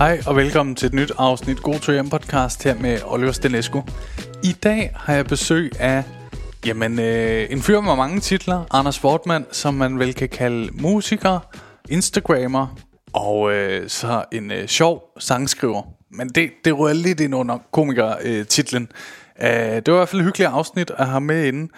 Hej og velkommen til et nyt afsnit God to hjem podcast her med Oliver Stenescu. I dag har jeg besøg af jamen, øh, en fyr med mange titler, Anders Wortmann, som man vel kan kalde musiker, instagrammer og øh, så en øh, sjov sangskriver. Men det, det rører lidt ind under komiker-titlen. Øh, det var i hvert fald et hyggeligt afsnit at have med inden.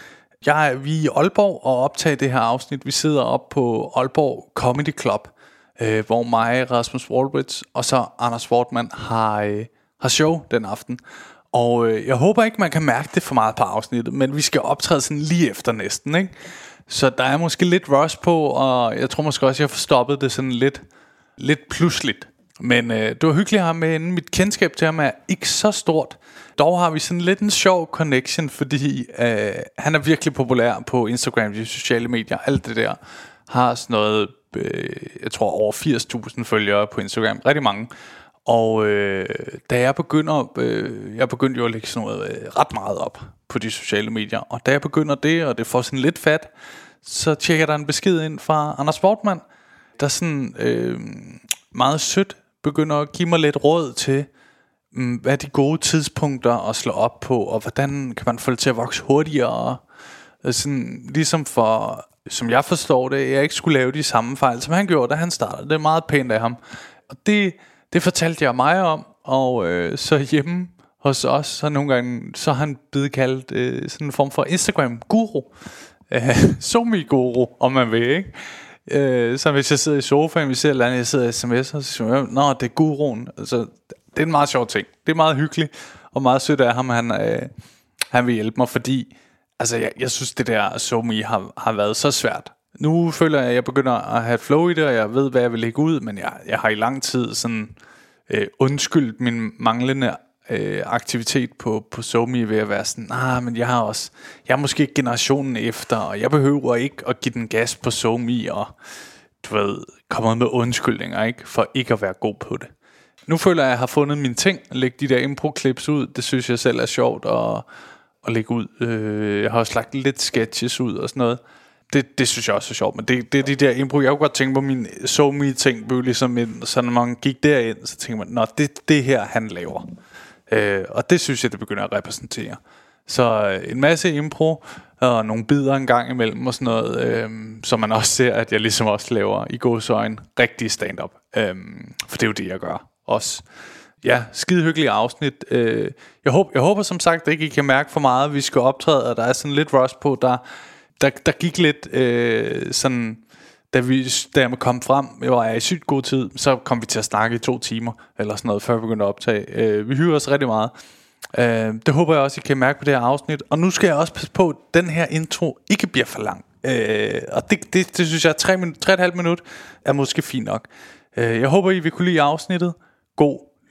Jeg er, vi er i Aalborg og optager det her afsnit. Vi sidder op på Aalborg Comedy Club – øh, hvor mig, Rasmus Wallbridge og så Anders Wortmann har, øh, har show den aften. Og øh, jeg håber ikke, man kan mærke det for meget på afsnittet, men vi skal optræde sådan lige efter næsten, ikke? Så der er måske lidt rush på, og jeg tror måske også, jeg har stoppet det sådan lidt, lidt pludseligt. Men øh, det var hyggeligt at have med inden. Mit kendskab til ham er ikke så stort. Dog har vi sådan lidt en sjov connection, fordi øh, han er virkelig populær på Instagram, de sociale medier, alt det der. Har sådan noget øh, jeg tror over 80.000 følgere på Instagram, rigtig mange. Og øh, da jeg begynder, øh, jeg begyndte jo at lægge sådan noget øh, ret meget op på de sociale medier, og da jeg begynder det, og det får sådan lidt fat, så tjekker der en besked ind fra Anders Sportmann, der sådan øh, meget sødt begynder at give mig lidt råd til, øh, hvad er de gode tidspunkter at slå op på, og hvordan kan man få det til at vokse hurtigere, sådan, ligesom for som jeg forstår det, jeg ikke skulle lave de samme fejl, som han gjorde, da han startede. Det er meget pænt af ham. Og det, det fortalte jeg mig om, og øh, så hjemme hos os, så nogle gange, så han blevet kaldt øh, sådan en form for Instagram-guru. Øh, Somi-guru, om man vil, ikke? Øh, så hvis jeg sidder i sofaen, vi ser eller andet, jeg sidder i sms, så siger jeg, nå, det er guruen. Altså, det er en meget sjov ting. Det er meget hyggeligt, og meget sødt af ham, han, øh, han vil hjælpe mig, fordi Altså, jeg, jeg synes, det der SoMe har, har været så svært. Nu føler jeg, at jeg begynder at have flow i det, og jeg ved, hvad jeg vil lægge ud, men jeg, jeg har i lang tid sådan øh, undskyldt min manglende øh, aktivitet på, på SoMe ved at være sådan, nah, men jeg har også, jeg er måske generationen efter, og jeg behøver ikke at give den gas på SoMe, og du ved, komme med undskyldninger, ikke, for ikke at være god på det. Nu føler jeg, at jeg har fundet min ting, lægge de der impro-clips ud, det synes jeg selv er sjovt, og at lægge ud. Øh, jeg har også lagt lidt sketches ud og sådan noget. Det, det synes jeg også er sjovt, men det, det er de der impro. Jeg kunne godt tænke på, min so me ting blev ligesom en, så når man gik derind, så tænker man, nå, det det her, han laver. Øh, og det synes jeg, det begynder at repræsentere. Så øh, en masse impro, og nogle bidder en gang imellem og sådan noget, øh, som man også ser, at jeg ligesom også laver i gåsøjne rigtig stand-up. Øh, for det er jo det, jeg gør også. Ja, skidehyggelig afsnit. Øh, jeg, håber, jeg håber som sagt, at I kan mærke for meget, vi skal optræde, og der er sådan lidt rush på. Der, der, der gik lidt øh, sådan, da, vi, da jeg kom frem, jeg var i sygt god tid, så kom vi til at snakke i to timer, eller sådan noget, før vi begyndte at optage. Øh, vi hygger os rigtig meget. Øh, det håber jeg også, I kan mærke på det her afsnit. Og nu skal jeg også passe på, at den her intro ikke bliver for lang. Øh, og det, det, det synes jeg, 3, minut, minut er måske fint nok. Øh, jeg håber, I vil kunne lide afsnittet. God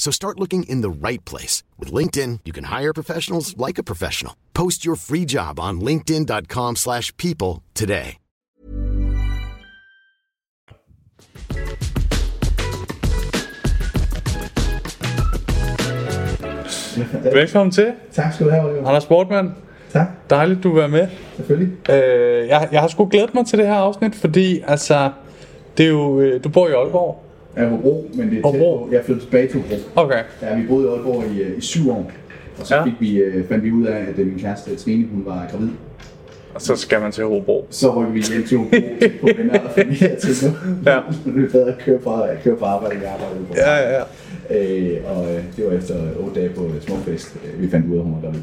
So start looking in the right place. With LinkedIn, you can hire professionals like a professional. Post your free job on linkedin.com slash people today. Velkommen til, Tak skal du have, Oliver. Anders Sportmann. Tak, Dejligt, du er med. selvfølgelig. Øh, jeg, jeg har sgu glædet mig til det her afsnit, fordi altså, det er jo, øh, du bor i Aalborg. Jeg er Hobro, men det er tæt på. Jeg flyttede tilbage til Hobro. Okay. Ja, vi boede i Aalborg i, øh, i syv år. Og så Ja. fik vi, øh, fandt vi ud af, at øh, min kæreste Trine, hun var gravid. Og så skal man til Hobro. Så rykkede vi hjem til Hobro på venner og familie til nu. Ja. Nu er vi bedre at køre fra, køre fra arbejde, arbejder i Hobro. Ja, ja, ja. Øh, og det var efter 8 dage på Smukfest, øh, vi fandt ud af, at hun var gravid.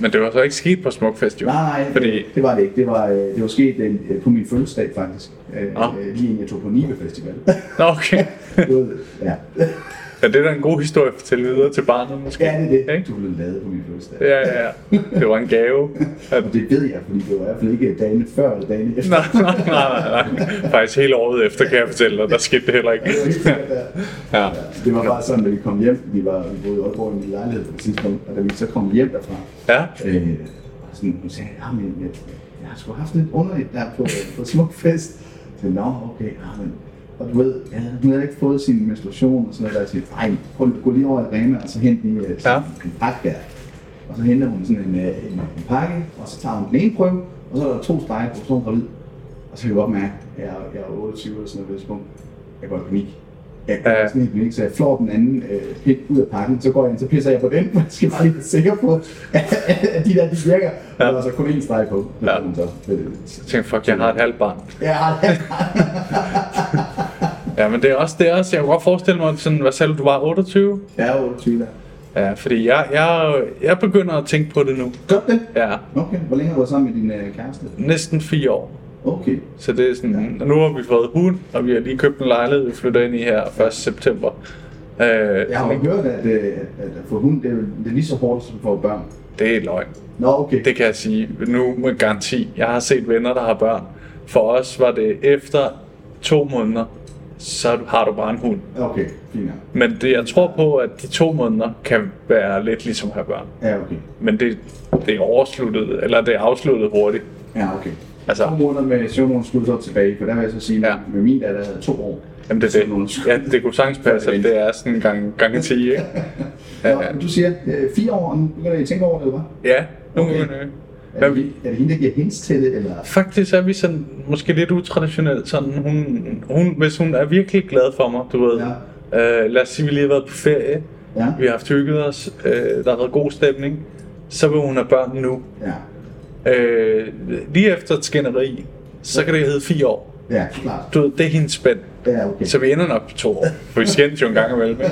Men det var så ikke sket på Smukfest, jo. Nej, nej, Fordi, det, var det ikke. Det var, øh, det var sket øh, på min fødselsdag, faktisk. Øh, lige inden jeg tog på Nibe Festival. Nå, okay. Ja. Ja, det er da en god historie at fortælle videre til barnet, måske. ja, det er det. Ikke? Du blev lavet på min fødselsdag. Ja, ja, ja. Det var en gave. At... Og det ved jeg, fordi det var i hvert fald ikke dagen før eller dagen efter. Nej, nej, nej, nej. Faktisk hele året efter, kan jeg fortælle dig. Der skete det heller ikke. Det var. Ja. Det var bare sådan, da vi kom hjem. Vi var vi boede i Aalborg i en lejlighed på det tidspunkt, og da vi så kom hjem derfra, Ja. øh, og sådan, hun sagde, ja, men jeg, jeg har sgu haft lidt underligt der på, på Smukfest. Så jeg, nå, okay, ja, men, og du ved, jeg hun havde ikke fået sin menstruation og sådan noget, der jeg sagde, ej, prøv, gå lige over i Rema, og så hent lige sådan Ja. en pakke der. Og så henter hun sådan en, øh, en, en pakke, og så tager hun den ene prøve, og så er der to streger på, så er gravid. Og så kan jeg godt mærke, at jeg, jeg er 28 eller sådan noget tidspunkt. Jeg går i panik. Jeg går Ja. sådan helt panik, så jeg flår den anden øh, pind ud af pakken, så går jeg ind, så pisser jeg på den, for jeg skal bare være sikker på, at, at de der, de virker. Ja. Og der så kun én streg på. Ja. Så, øh, Jeg tænkte, fuck, jeg har et halvt barn. ja, Ja, men det er også, det er også, jeg kunne godt forestille mig, sådan, hvad sagde du, var 28? jeg er 28 der. Ja, fordi jeg, jeg, jeg begynder at tænke på det nu. Gør det? Ja, Okay, hvor længe har du været sammen med din øh, kæreste? næsten fire år. Okay. Så det er sådan, ja. nu har vi fået hund, og vi har lige købt en lejlighed, vi flytter ind i her 1. september. Øh, Jeg har jo hørt, at, øh, at, at få hund, det er, det er lige så hårdt, som få børn. det er løgn. Nå, okay. Det kan jeg sige nu med garanti. Jeg har set venner, der har børn. For os var det efter to måneder, så har du bare en hund. Okay, fint. Men det, jeg tror på, at de to måneder kan være lidt ligesom at have børn. Ja, okay. Men det, det er oversluttet, eller det er afsluttet hurtigt. Ja, okay. Altså- to måneder med søvnmål skulle så tilbage, for der vil jeg så sige, Ja. med min datter havde to år. Jamen det er det. Ja, det kunne sagtens passe, at det er sådan en gang, gang 10, ikke? Ja. Nå, du siger øh, fire år, og nu begynder jeg at tænke over det, eller hvad? Ja, nogle Okay. gange. Er det, er det hende, der giver hints til det, eller? Faktisk er vi sådan, måske lidt utraditionelt. Sådan, hun, hun, hvis hun er virkelig glad for mig, du ved. Ja. Øh, lad os sige, vi lige har været på ferie. Ja. Vi har haft hygget os. Øh, der har været god stemning. Så vil hun have børn nu. Ja, Øh, lige efter et skænderi, så kan det hedde fire år. ja, klart. Du ved, det er hendes spænd. Ja, okay. Så vi ender nok på to år. For vi skændes jo en gang imellem?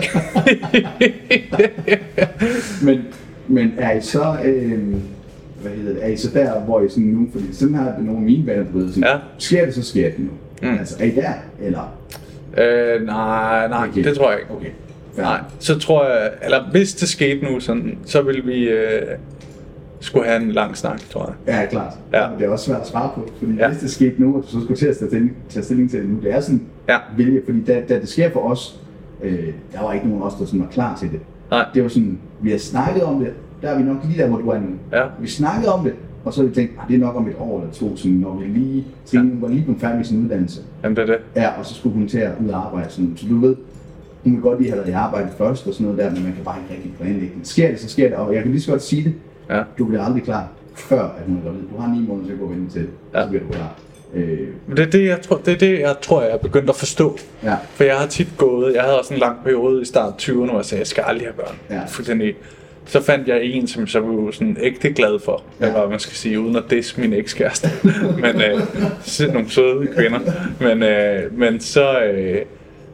Men, men er I så, øh, hvad hedder det, er I så der, hvor I sådan nu, fordi sådan har det nogle af mine venner, du ved, sådan, Ja. sker det, så sker det nu. Mm. Altså, er I der, eller? øh, nej, nej, Okay. det tror jeg ikke. Okay. Fair. Nej, så tror jeg, eller hvis det skete nu, sådan, så vil vi øh, skulle have en lang snak, tror jeg. Ja, klart. Ja. Det er også svært at svare på, fordi Ja. ja. hvis det skete nu, og du så skulle til at tage stilling, tage stilling til det nu, det er sådan Ja. vilje, fordi da, da det sker for os, øh, der var ikke nogen af os, der sådan var klar til det. Nej. Det var sådan, vi har snakket om det, der er vi nok lige der, hvor du er nu. Ja. Vi snakkede om det, og så har vi tænkt, ah, det er nok om et år eller to, sådan, når vi lige, Trine ja. var lige blevet færdig med sin uddannelse. Jamen, det er det. Ja, og så skulle hun til at ud og arbejde. Sådan. Så du ved, hun vil godt lige have været i arbejde først og sådan noget der, men man kan bare ikke rigtig planlægge det. Sker det, så sker det, og jeg kan lige så godt sige det. Ja. Du bliver aldrig klar, før at hun er gravid. Du har ni måneder til at gå vente til, Ja. så bliver du klar. Øh, Men det er det, jeg tror, det er det, jeg tror, jeg er begyndt at forstå. ja, For jeg har tit gået, jeg havde også en lang periode i start 20'erne, hvor jeg sagde, jeg skal aldrig have børn. Ja. Fuldstændig. Så fandt jeg en, som så var sådan ægte glad for, ja. hvad man skal sige, uden at disse min ekskæreste. men øh, sådan nogle søde kvinder. Men, øh, men så, øh,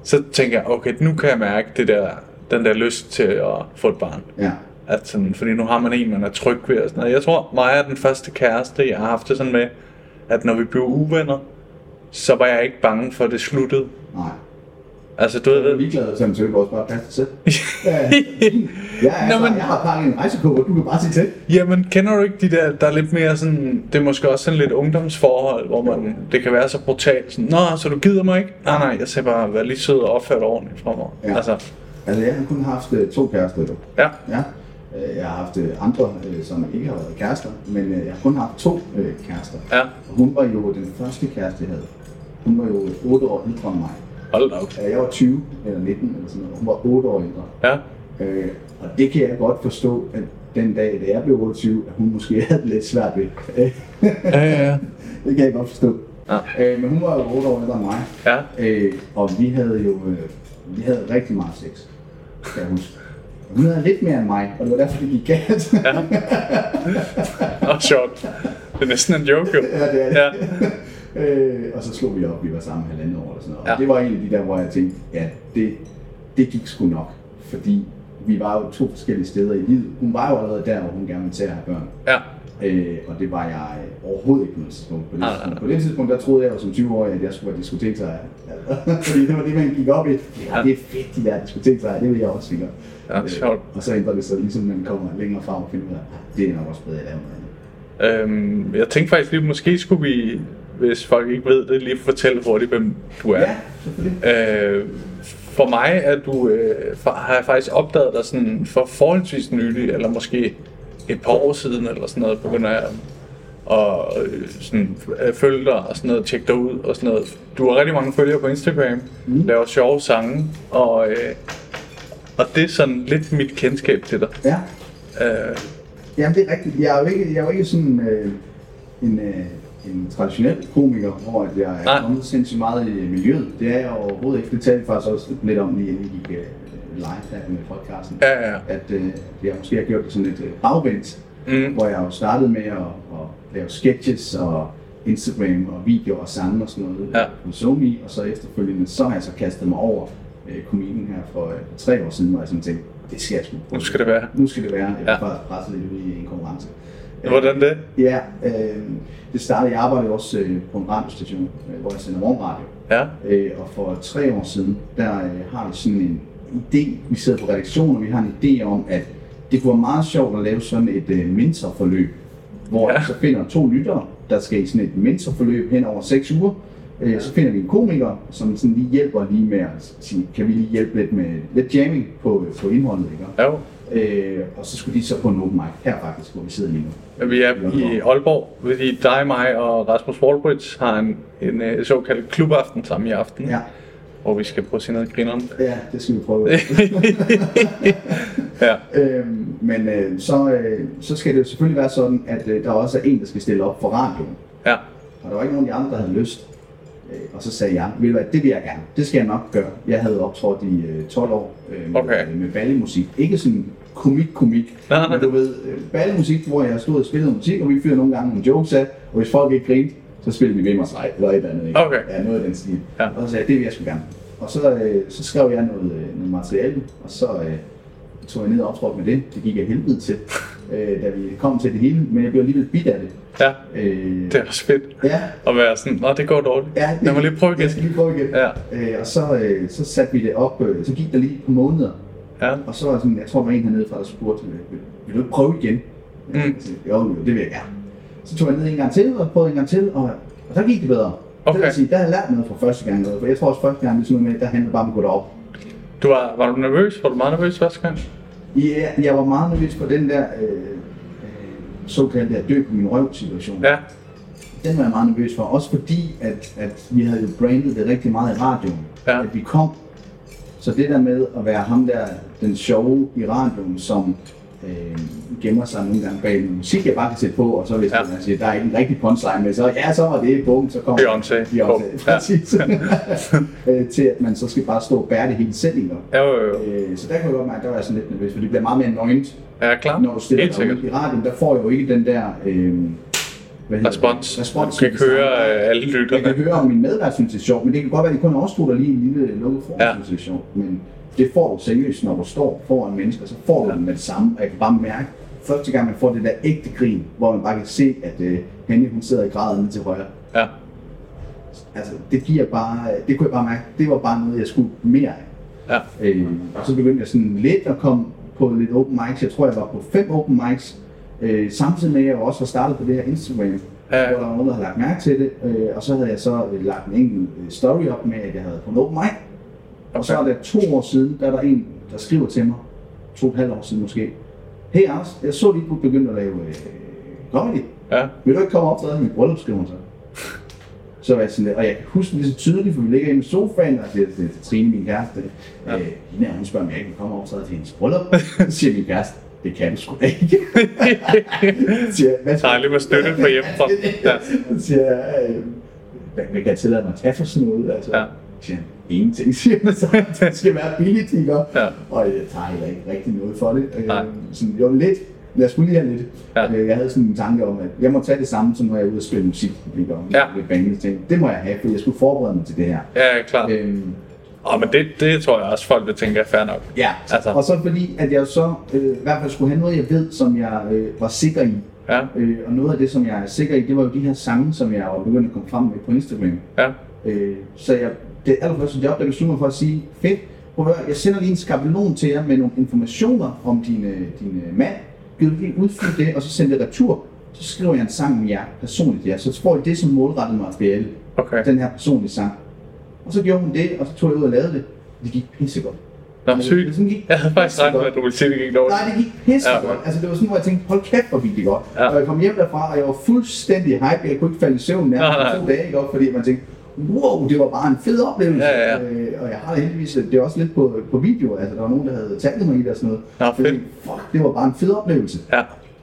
så tænker jeg, okay, nu kan jeg mærke det der, den der lyst til at få et barn. ja, At sådan, fordi nu har man en, man er tryg ved. Og sådan noget. Jeg tror, mig er den første kæreste, jeg har haft det sådan med, at når vi blev uvenner, så var jeg ikke bange for, at det sluttede. nej. Altså, du Jeg er ved, ligeglad, så han også bare passe sig selv. Ja. Jeg, er, Nå, men- jeg har pakket en rejsekuffer, du kan bare sige til. Jamen, kender du ikke de der, der er lidt mere sådan, det er måske også sådan lidt ungdomsforhold, hvor man, det kan være så brutalt, sådan, Nå, så du gider mig ikke? Nej, nej, jeg siger bare, vær lige sød og opfør dig ordentligt mig. Ja. Altså, Altså, jeg har kun haft øh, to kærester, du. ja, Ja. Øh, Jeg har haft øh, andre, som ikke har været kærester, men jeg har kun haft to kærester. ja, Og hun var jo den første kæreste, jeg havde. Hun var jo 8 år ældre end mig. Hold da op. Jeg var 20 eller 19 eller sådan noget. Hun var 8 år ældre. Ja, Øh, og det kan jeg godt forstå, at den dag, da jeg blev 28, at hun måske havde det lidt svært ved. Ja, ja, ja. det kan jeg godt forstå. Ja. Øh, men hun var jo 8 år ældre end mig. ja. Øh, og vi havde jo øh, vi havde rigtig meget sex, kan jeg huske. Hun havde lidt mere end mig, og det var derfor, det gik galt. ja. Og sjovt. Det er næsten en joke, jo. ja, det er det. Ja, øh, og så slog vi op, vi var sammen halvandet år eller sådan noget. Ja. Og det var en af de der, hvor jeg tænkte, ja, det, det gik sgu nok. Fordi vi var jo to forskellige steder i livet. Hun var jo allerede der, hvor hun gerne ville til at have børn. Ja. Øh, og det var jeg overhovedet ikke på det tidspunkt. På det, Nej, tidspunkt. nej. på det tidspunkt, der troede jeg jo som 20-årig, at jeg skulle være diskoteksejer. Fordi det var det, man gik op i. Ja, det er fedt, de der diskoteksejer, det vil jeg også sikkert. Ja, sjovt. og så ændrer det sig, ligesom man kommer længere frem og finder ud af, at det er nok også bedre at lave noget andet. Øhm, jeg tænkte faktisk lige, måske skulle vi, hvis folk ikke ved det, lige fortælle hurtigt, hvem du er. Ja. Øh, for mig er du, øh, for, har jeg faktisk opdaget dig sådan for forholdsvis nylig, eller måske et par år siden, eller sådan noget, begynder jeg at øh, sådan, øh, følge dig og sådan noget, tjekke dig ud og sådan noget. Du har rigtig mange følgere på Instagram, mm. laver sjove sange, og, øh, og det er sådan lidt mit kendskab til dig. Ja, Øh, Jamen, det er rigtigt. Jeg er jo ikke, jeg er jo ikke sådan øh, en, øh, en traditionel komiker, hvor at jeg er kommet sindssygt meget i miljøet. Det er jeg overhovedet ikke. Det talte faktisk også lidt om lige inden vi gik øh, live her med podcasten. Ja, ja, ja. At øh, jeg måske har gjort det sådan lidt øh, bagvendt, Mm. hvor jeg jo startede med at, at lave sketches og Instagram og videoer og sange og sådan noget Ja. på SoMe, og så efterfølgende så har jeg så kastet mig over øh, komedien her for øh, tre år siden, hvor jeg sådan tænkte, det skal jeg sgu. Nu skal det være. Nu skal det være. Jeg Ja. er faktisk presset i en konkurrence. Hvordan det? Ja, øh, det startede, jeg arbejdede også øh, på en radiostation, øh, hvor jeg sender morgenradio. Ja. Øh, og for tre år siden, der øh, har vi sådan en idé, vi sidder på redaktionen, og vi har en idé om, at det kunne være meget sjovt at lave sådan et øh, mentorforløb, hvor Ja. ja. så finder to lyttere, der skal i sådan et mentorforløb hen over seks uger. Øh, så finder vi en komiker, som sådan lige hjælper lige med at sige, kan vi lige hjælpe lidt med lidt jamming på, på indholdet, ikke? Jo. Øh, og så skulle de så på en open mic, her faktisk, hvor vi sidder lige nu. Vi er i Aalborg, fordi dig, mig og Rasmus Wallbridge har en, en, øh, såkaldt klubaften sammen i aften, Ja, hvor vi skal prøve at se noget grineren. ja det skal vi prøve. ja. Øhm, men øh, så, øh, så skal det jo selvfølgelig være sådan, at øh, der også er en, der skal stille op for radioen. ja. Og der var ikke nogen af de andre, der havde lyst. Øh, og så sagde jeg, ved du hvad, det vil jeg gerne. Det skal jeg nok gøre. Jeg havde optrådt i øh, 12 år øh, med, Okay. øh, med ballemusik. Ikke sådan komik-komik, men du ved, øh, ballemusik, hvor jeg stod og spillede musik, og vi fyrede nogle gange nogle jokes af, og hvis folk ikke grinte, så spillede vi ved mig sej, eller et eller andet. Ikke? Okay. Ja, noget af den stil. Ja. Og så sagde jeg, det vil jeg sgu gerne. Og så, øh, så skrev jeg noget, øh, noget materiale, og så øh, tog jeg ned og optrådte med det. Det gik jeg helvede til, øh, da vi kom til det hele, men jeg blev alligevel bidt af det. Ja. Øh, Det er også fedt ja, at være sådan, nå, det går dårligt. Ja, Lad mig lige prøve Jeg igen. skal lige prøve igen. Ja. Øh, og så, øh, så satte vi det op, øh, så gik der lige et par måneder, Ja. og så var sådan, jeg tror, der var en hernede fra, der spurgte, vil, vil du ikke prøve igen? Mm. Jeg sagde, jo, jo, det vil jeg gerne. Så tog jeg ned en gang til, og prøvede en gang til, og, og der gik det bedre. Okay. Det vil sige, der har jeg lært noget fra første gang, for jeg tror også første gang, det er sådan noget med, der handler bare om at gå derop. Du var, var du nervøs? Var du meget nervøs første gang? Ja, jeg var meget nervøs for den der øh, såkaldte at dø på min røv situation. Ja. Den var jeg meget nervøs for, også fordi, at, at vi havde jo brandet det rigtig meget i radioen, Ja. at vi kom. Så det der med at være ham der, den sjove i radioen, som øh, gemmer sig nogle gange bag noget musik, jeg bare kan sætte på, og så hvis Ja. ja. man siger, der er ikke en rigtig punchline med, så ja, så var det, bum, så kommer Beyoncé. Beyoncé, præcis. Øh, til at man så skal bare stå og bære det hele selv, ikke? Ja, jo, jo. Øh, så der kunne jeg godt mærke, der var jeg sådan lidt nervøs, for det bliver meget mere nøgent, Ja, klar. når du stiller Helt sikkert. i radioen, der får jeg jo ikke den der... Øh, Respons. Det? Respons. Du kan ikke høre øh, alle Jeg kan lytterne. høre, om min medvært synes, det er sjovt, men det kan godt være, at de kun også der lige en lille lukket form, Ja. ja. synes, det er sjovt. Men det får du seriøst, når du står foran mennesker, så får du den med det samme. Og jeg kan bare mærke, første gang man får det der ægte grin, hvor man bare kan se, at øh, Henny, hun sidder i graden nede til højre. Ja. Altså, det giver bare, det kunne jeg bare mærke, det var bare noget, jeg skulle mere af. Ja. Øh, og så begyndte jeg sådan lidt at komme på lidt open mics. Jeg tror, jeg var på fem open mics. Øh, samtidig med, at jeg også var startet på det her Instagram, Ja. ja. hvor der var nogen, der havde lagt mærke til det. Øh, og så havde jeg så øh, lagt en enkelt øh, story op med, at jeg havde på en open mic. Og så er det to år siden, der er der en, der skriver til mig, to og et halvt år siden måske. Hey Anders, jeg så lige, du begyndte at lave øh, comedy. Ja. Vil du ikke komme op til mit bryllup, skriver hun så. Så var jeg sådan lidt, og jeg kan huske det så tydeligt, for vi ligger inde i sofaen, og til, til Trine, min kæreste, Ja. øh, hende her, hun spørger, om jeg ikke vil komme op til hendes bryllup. Så siger min kæreste, det kan du sgu da ikke. Siger, hvad skal- Dejligt med støtte fra hjemmefra. Ja. Så siger jeg, øh, hvad, kan jeg tillade mig at tage for sådan noget? Altså, Ja. Siger ingenting, siger han så. Det skal være billigt, ikke? Ja. Og jeg tager heller ikke rigtig noget for det. Øh, Nej. sådan, jo, lidt. Jeg skulle lige have lidt. Ja. Øh, Jeg havde sådan en tanke om, at jeg må tage det samme, som når jeg er ude og spille musik. Ikke? Og Ja. Bandet, tænkte, det må jeg have, for jeg skulle forberede mig til det her. Ja, klart. Øhm, Åh, men det, det tror jeg også, folk vil tænke er fair nok. Ja, altså. og så fordi, at jeg så øh, i hvert fald skulle have noget, jeg ved, som jeg øh, var sikker i. Ja. Øh, og noget af det, som jeg er sikker i, det var jo de her sange, som jeg var begyndt at komme frem med på Instagram. Ja. Øh, så jeg, det allerførste job, der besluttede mig for at sige, fedt, prøv at høre, jeg sender lige en skabelon til jer med nogle informationer om din, din mand. Giv lige udfylde det, og så send det retur. Så skriver jeg en sang med jer, personligt jer. Så får I det som målrettet materiale. Okay. Den her personlige sang. Og så gjorde hun det, og så tog jeg ud og lavede det. Det gik pissegodt. Nå, Altså, sygt. det sådan gik Jeg havde faktisk regnet med, at du ville sige, det gik dårligt. Nej, det gik pisse Ja, ja, godt. Altså, det var sådan, hvor jeg tænkte, hold kæft, hvor gik det godt. Ja. Ja. Og jeg kom hjem derfra, og jeg var fuldstændig hype. Jeg kunne ikke falde i søvn nærmest to dage, ikke? Fordi man tænkte, wow, det var bare en fed oplevelse. Ja, ja, ja. Øh, og jeg har det heldigvis, det er også lidt på, på video. Altså, der var nogen, der havde tagget mig i det og sådan noget. Jeg fedt. tænkte, Fuck, det var bare en fed oplevelse. Ja.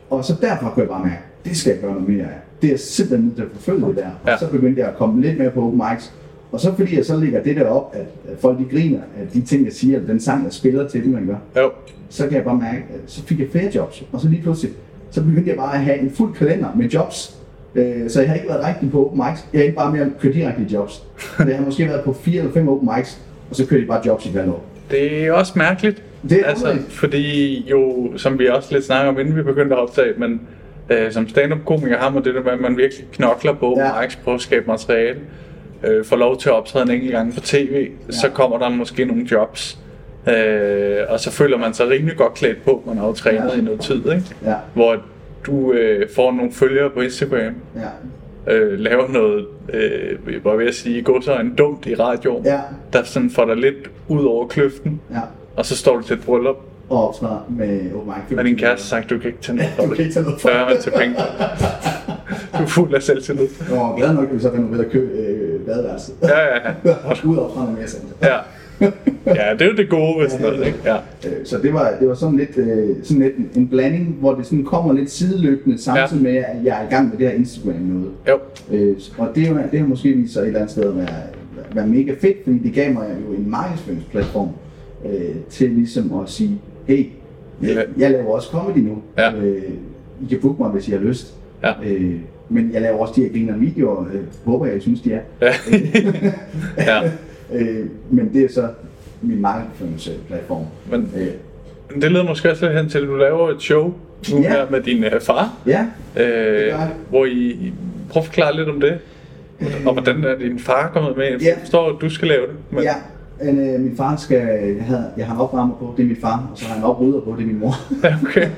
Og så derfra kunne jeg bare mærke, det skal jeg gøre noget mere af. Det er simpelthen nødt til at forfølge det der. Ja. Og så begyndte jeg at komme lidt mere på open mics. Og så fordi jeg så lægger det der op, at, at folk de griner af de ting, jeg siger, eller den sang, jeg spiller til dem, man gør Jo. så kan jeg bare mærke, at så fik jeg flere jobs. Og så lige pludselig, så begyndte jeg bare at have en fuld kalender med jobs. Øh, Så jeg har ikke været rigtig på open mics. Jeg er ikke bare med at køre direkte i jobs. Jeg har måske været på fire eller fem open mics, og så kører de bare jobs i halvt år. Det er også mærkeligt. Det er altså, underligt. fordi jo, som vi også lidt snakker om, inden vi begyndte at optage, men øh, som stand-up-komiker har man det der med, at man virkelig knokler på, ja. Max prøver at skabe materiale, øh, får lov til at optræde en enkelt gang på tv, ja. så kommer der måske nogle jobs. Øh, og så føler man sig rimelig godt klædt på, man har jo trænet. Ja. i noget tid, ikke? Ja, hvor du øh, får nogle følgere på Instagram, ja, øh, laver noget, øh, jeg var ved at sige, gå så en dumt i radioen, Ja. der sådan får dig lidt ud over kløften, ja. og så står du til et bryllup, Og optræder med open mic. og din kæreste sagt, du kan ikke tage noget for Du kan ikke tage noget er man til penge. Du er fuld af selvtillid. Jeg var glad nok, at vi så renoverede købe øh, badeværelset. Ja, ja, ja. ud og optræde mere selv. Ja, ja det er jo det gode ved sådan noget, ikke? Ja. Øh, Så det var, det var sådan lidt, øh, sådan lidt en, blanding, hvor det sådan kommer lidt sideløbende, samtidig med, at jeg er i gang med det her Instagram noget. Jo, Øh, og det, var- det har måske vist sig et eller andet sted at være, være mega fedt, fordi det gav mig jo en markedsføringsplatform øh, til ligesom at sige, hey, jeg, jeg laver også comedy nu. Ja. Øh, I kan booke mig, hvis I har lyst. Ja. Øh, men jeg laver også de her griner videoer, øh, håber jeg, I synes, de er. ja. ja. Øh, men det er så min markedsføringsplatform. Men Øh, det leder måske også hen til, at du laver et show nu Ja. her med din øh, far, ja, øh, hvor I, I prøv at forklare lidt om det. Og hvordan er din far kommet med? Jeg forstår, at du skal lave det. Men, ja. Men, øh, min far skal, jeg, havde, jeg har en opvarmer på, det er min far, og så har jeg en oprydder på, det er min mor. okay.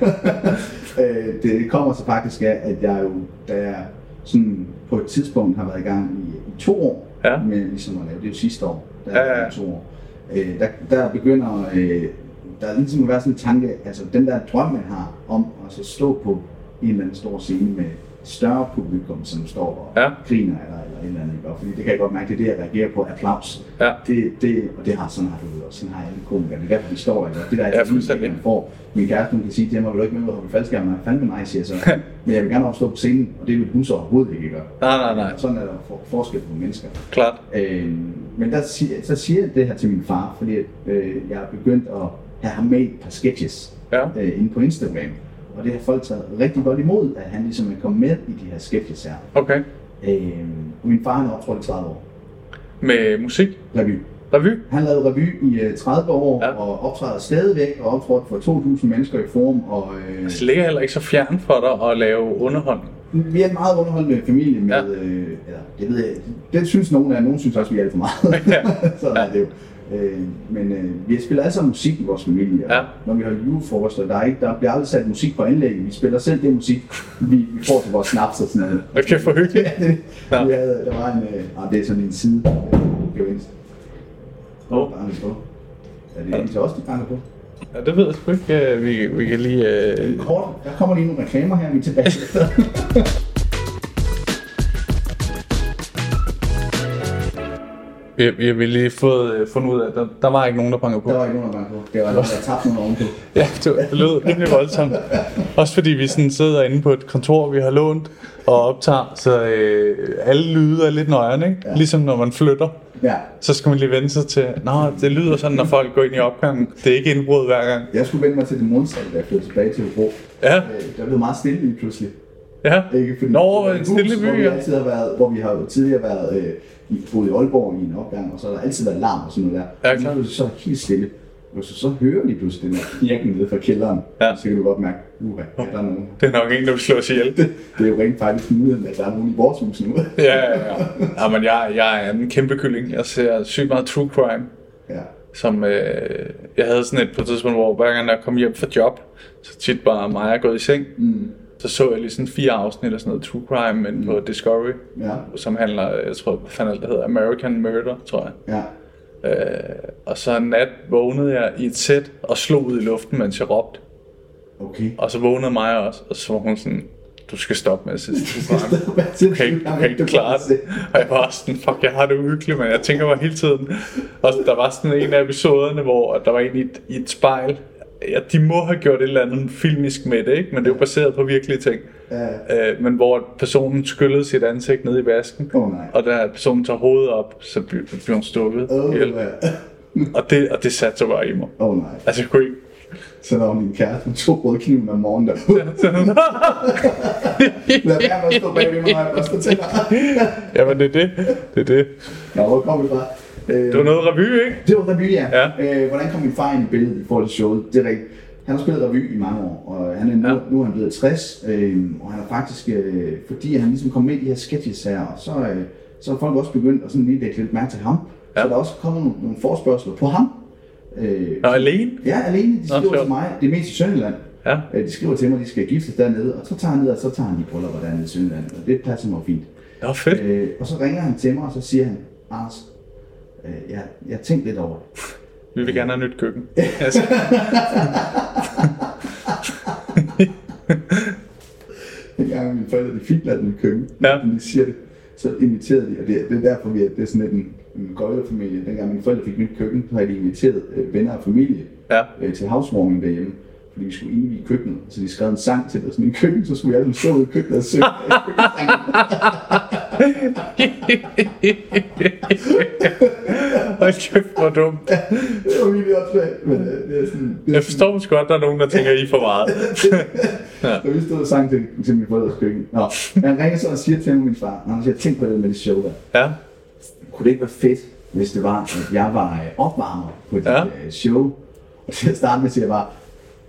Øh, det kommer så faktisk af, at jeg jo, da jeg sådan på et tidspunkt har været i gang i, i to år, Ja. med ligesom at lave det jo sidste år, der ja. ja. to år, øh, der, der begynder, øh, der er ligesom at være sådan en tanke, altså den der drøm, man har om at så stå på en eller anden stor scene med større publikum, som står og Ja. griner eller, eller et eller andet, ikke? Fordi det kan jeg godt mærke, det er det, jeg reagerer på, applaus. Ja. Det, det, og det har sådan har du og sådan har alle komikere. Det er derfor, de står ikke? Det der Ja, er fuldstændig. man får. Min kæreste, hun kan sige til mig, vil du ikke med ud og hoppe faldskærm? Nej, fandme nej, siger jeg så. Men jeg vil gerne opstå på scenen, og det vil hun så overhovedet ikke gøre. Nej, nej, nej. Sådan er der for, forskel på mennesker. Klart. Øh, men der så siger jeg det her til min far, fordi øh, jeg har begyndt at have ham med et par sketches Ja. øh, inde på Instagram. Og det har folk taget rigtig godt imod, at han ligesom er kommet med i de her sketches her. Okay. Øh, og min far han har optrådt i 30 år. Med musik? Revy. Revy? Han lavede revy i øh, 30 år Ja. og optræder stadigvæk og optrådt for 2.000 mennesker i forum. Og, øh, Det ligger heller ikke så fjern for dig at lave underholdning. vi er en meget underholdende familie med, Ja. øh, eller det ved jeg, det synes nogen af, nogen synes også, vi er alt for meget. Ja. så Ja. er det jo. Øh, men øh, vi spiller alle sammen musik i vores familie. Ja. Når vi har julefrokoster, der, er ikke, der bliver aldrig sat musik på anlægget. Vi spiller selv det musik, vi, vi får til vores snaps og sådan noget. Okay, for hyggeligt. Ja, det, Ja. vi havde, der var en, øh, ah, det er sådan en side øh, gevinst. Åh. Banke på. Er det en til os, de banker på? Ja, det ved jeg sgu ikke. Øh, Vi, vi kan lige... Øh... kort, der kommer lige nogle reklamer her, vi er tilbage Vi, vi har lige fået øh, fundet ud af, at der, der var ikke nogen, der bankede på. Der var ikke nogen, der bankede på. Det var nogen, der tabte noget ovenpå. Ja, det, lød rimelig voldsomt. Også fordi vi sådan sidder inde på et kontor, vi har lånt og optager, så øh, alle lyde er lidt nøjere, ikke? Ja. Ligesom når man flytter, Ja, så skal man lige vende sig til, Nå, det lyder sådan, når folk går ind i opgangen. Det er ikke indbrud hver gang. jeg skulle vende mig til det modsatte, da jeg flyttede tilbage til Hobro. Ja, Øh, Der blev meget stille lige pludselig. Ja. Ikke? Fordi Nå, det en stille hvor by, vi ja. altid har været, hvor vi har jo tidligere været øh, i, boet i Aalborg i en opgang, og så har der altid været larm og sådan noget der. Ja, Og klart. Nu er det så helt stille. Og så, så hører de pludselig den her knirken nede fra kælderen. Ja. Så kan du godt mærke, uha, er der nogen? Det er nok en, der vil slå os ihjel. Det, det er jo rent faktisk muligheden, at der er nogen i vores hus nu. Ja, ja, ja. ja men jeg, jeg er en kæmpe kylling. Jeg ser sygt meget true crime. ja. Som, øh, jeg havde sådan et på et tidspunkt, hvor hver gang jeg kom hjem fra job, så tit bare mig gået i seng. Mm. Så så jeg lige sådan fire afsnit af sådan noget true crime men mm. på Discovery. Ja. Som handler, jeg tror, hvad fanden det, hedder, American Murder, tror jeg. Ja. Øh, og så en nat vågnede jeg i et sæt og slog ud i luften, mens jeg råbte. Okay. Og så vågnede mig også, og så var hun sådan, du skal stoppe med at crime. Du kan ikke, du kan ikke klare det. Og jeg var sådan, fuck, jeg har det uhyggeligt, men jeg tænker mig hele tiden. Og der var sådan en af episoderne, hvor der var en i et, i et spejl. Ja, de må have gjort et eller andet filmisk med det, ikke? men det er jo baseret på virkelige ting. Ja. Øh, men hvor personen skyllede sit ansigt ned i vasken, nej. og da personen tager hovedet op, så bliver, hun stukket Åh, ihjel. Og det, og det satte sig bare i mig. Åh nej. Altså, jeg kunne ikke... Så der var min kæreste med to røde kniven om morgenen der. Lad være med at stå bag ved mig, når jeg børster tænder. Jamen, det er det. Det er det. Nå, hvor kom vi fra? Øh, Det var noget revy, ikke? Det var revy, ja. Ja. Øh, hvordan kom min far ind i billedet i forhold til showet? Det er rigtigt. Han har spillet revy i mange år, og han er nu, Ja. ja. nu er han blevet 60, øh, og han er faktisk, øh, fordi han ligesom kom med i de her sketches her, og så, øh, så er folk også begyndt at sådan lige lægge lidt mærke til ham. Ja. Ja. Så der er også kommet nogle, nogle forspørgseler på ham. Øh, Nå, alene? Ja, alene. De Nå, skriver sjovt. til mig. Det er mest i Sønderjylland. Ja. Øh, De skriver til mig, at de skal giftes dernede, og så tager han ned, og så tager han de bryllupper dernede i Sønderjylland. Og det passer mig fint. Var fedt. Øh, og så ringer han til mig, og så siger han, Anders, øh, jeg, jeg har tænkt lidt over det. Vi vil gerne have nyt køkken. Altså, En gang mine forældre, de fik ladet mit køkken, Ja. de siger det, så inviterede de, og det, det er derfor, vi er, det er sådan lidt en, en gøjlerfamilie. Dengang mine forældre fik mit køkken, så havde de inviteret øh, venner og familie Ja. øh, til housewarming derhjemme. Fordi vi skulle indvige køkkenet, så de skrev en sang til os. I køkkenet, så skulle vi alle stå i køkkenet og synge. Hold kæft, hvor dumt. det var virkelig åndssvagt, men øh, det er sådan... Det er Jeg forstår måske godt, at der er nogen, der tænker, I for meget. Så vi stod og sang til, til min forældres køkken. Nå, men han ringer så og siger til min far, Anders, jeg tænkte på det med det show der. Ja, Kunne det ikke være fedt, hvis det var, at jeg var øh, opvarmer på dit Ja. ja. show? Og til at starte med siger jeg bare,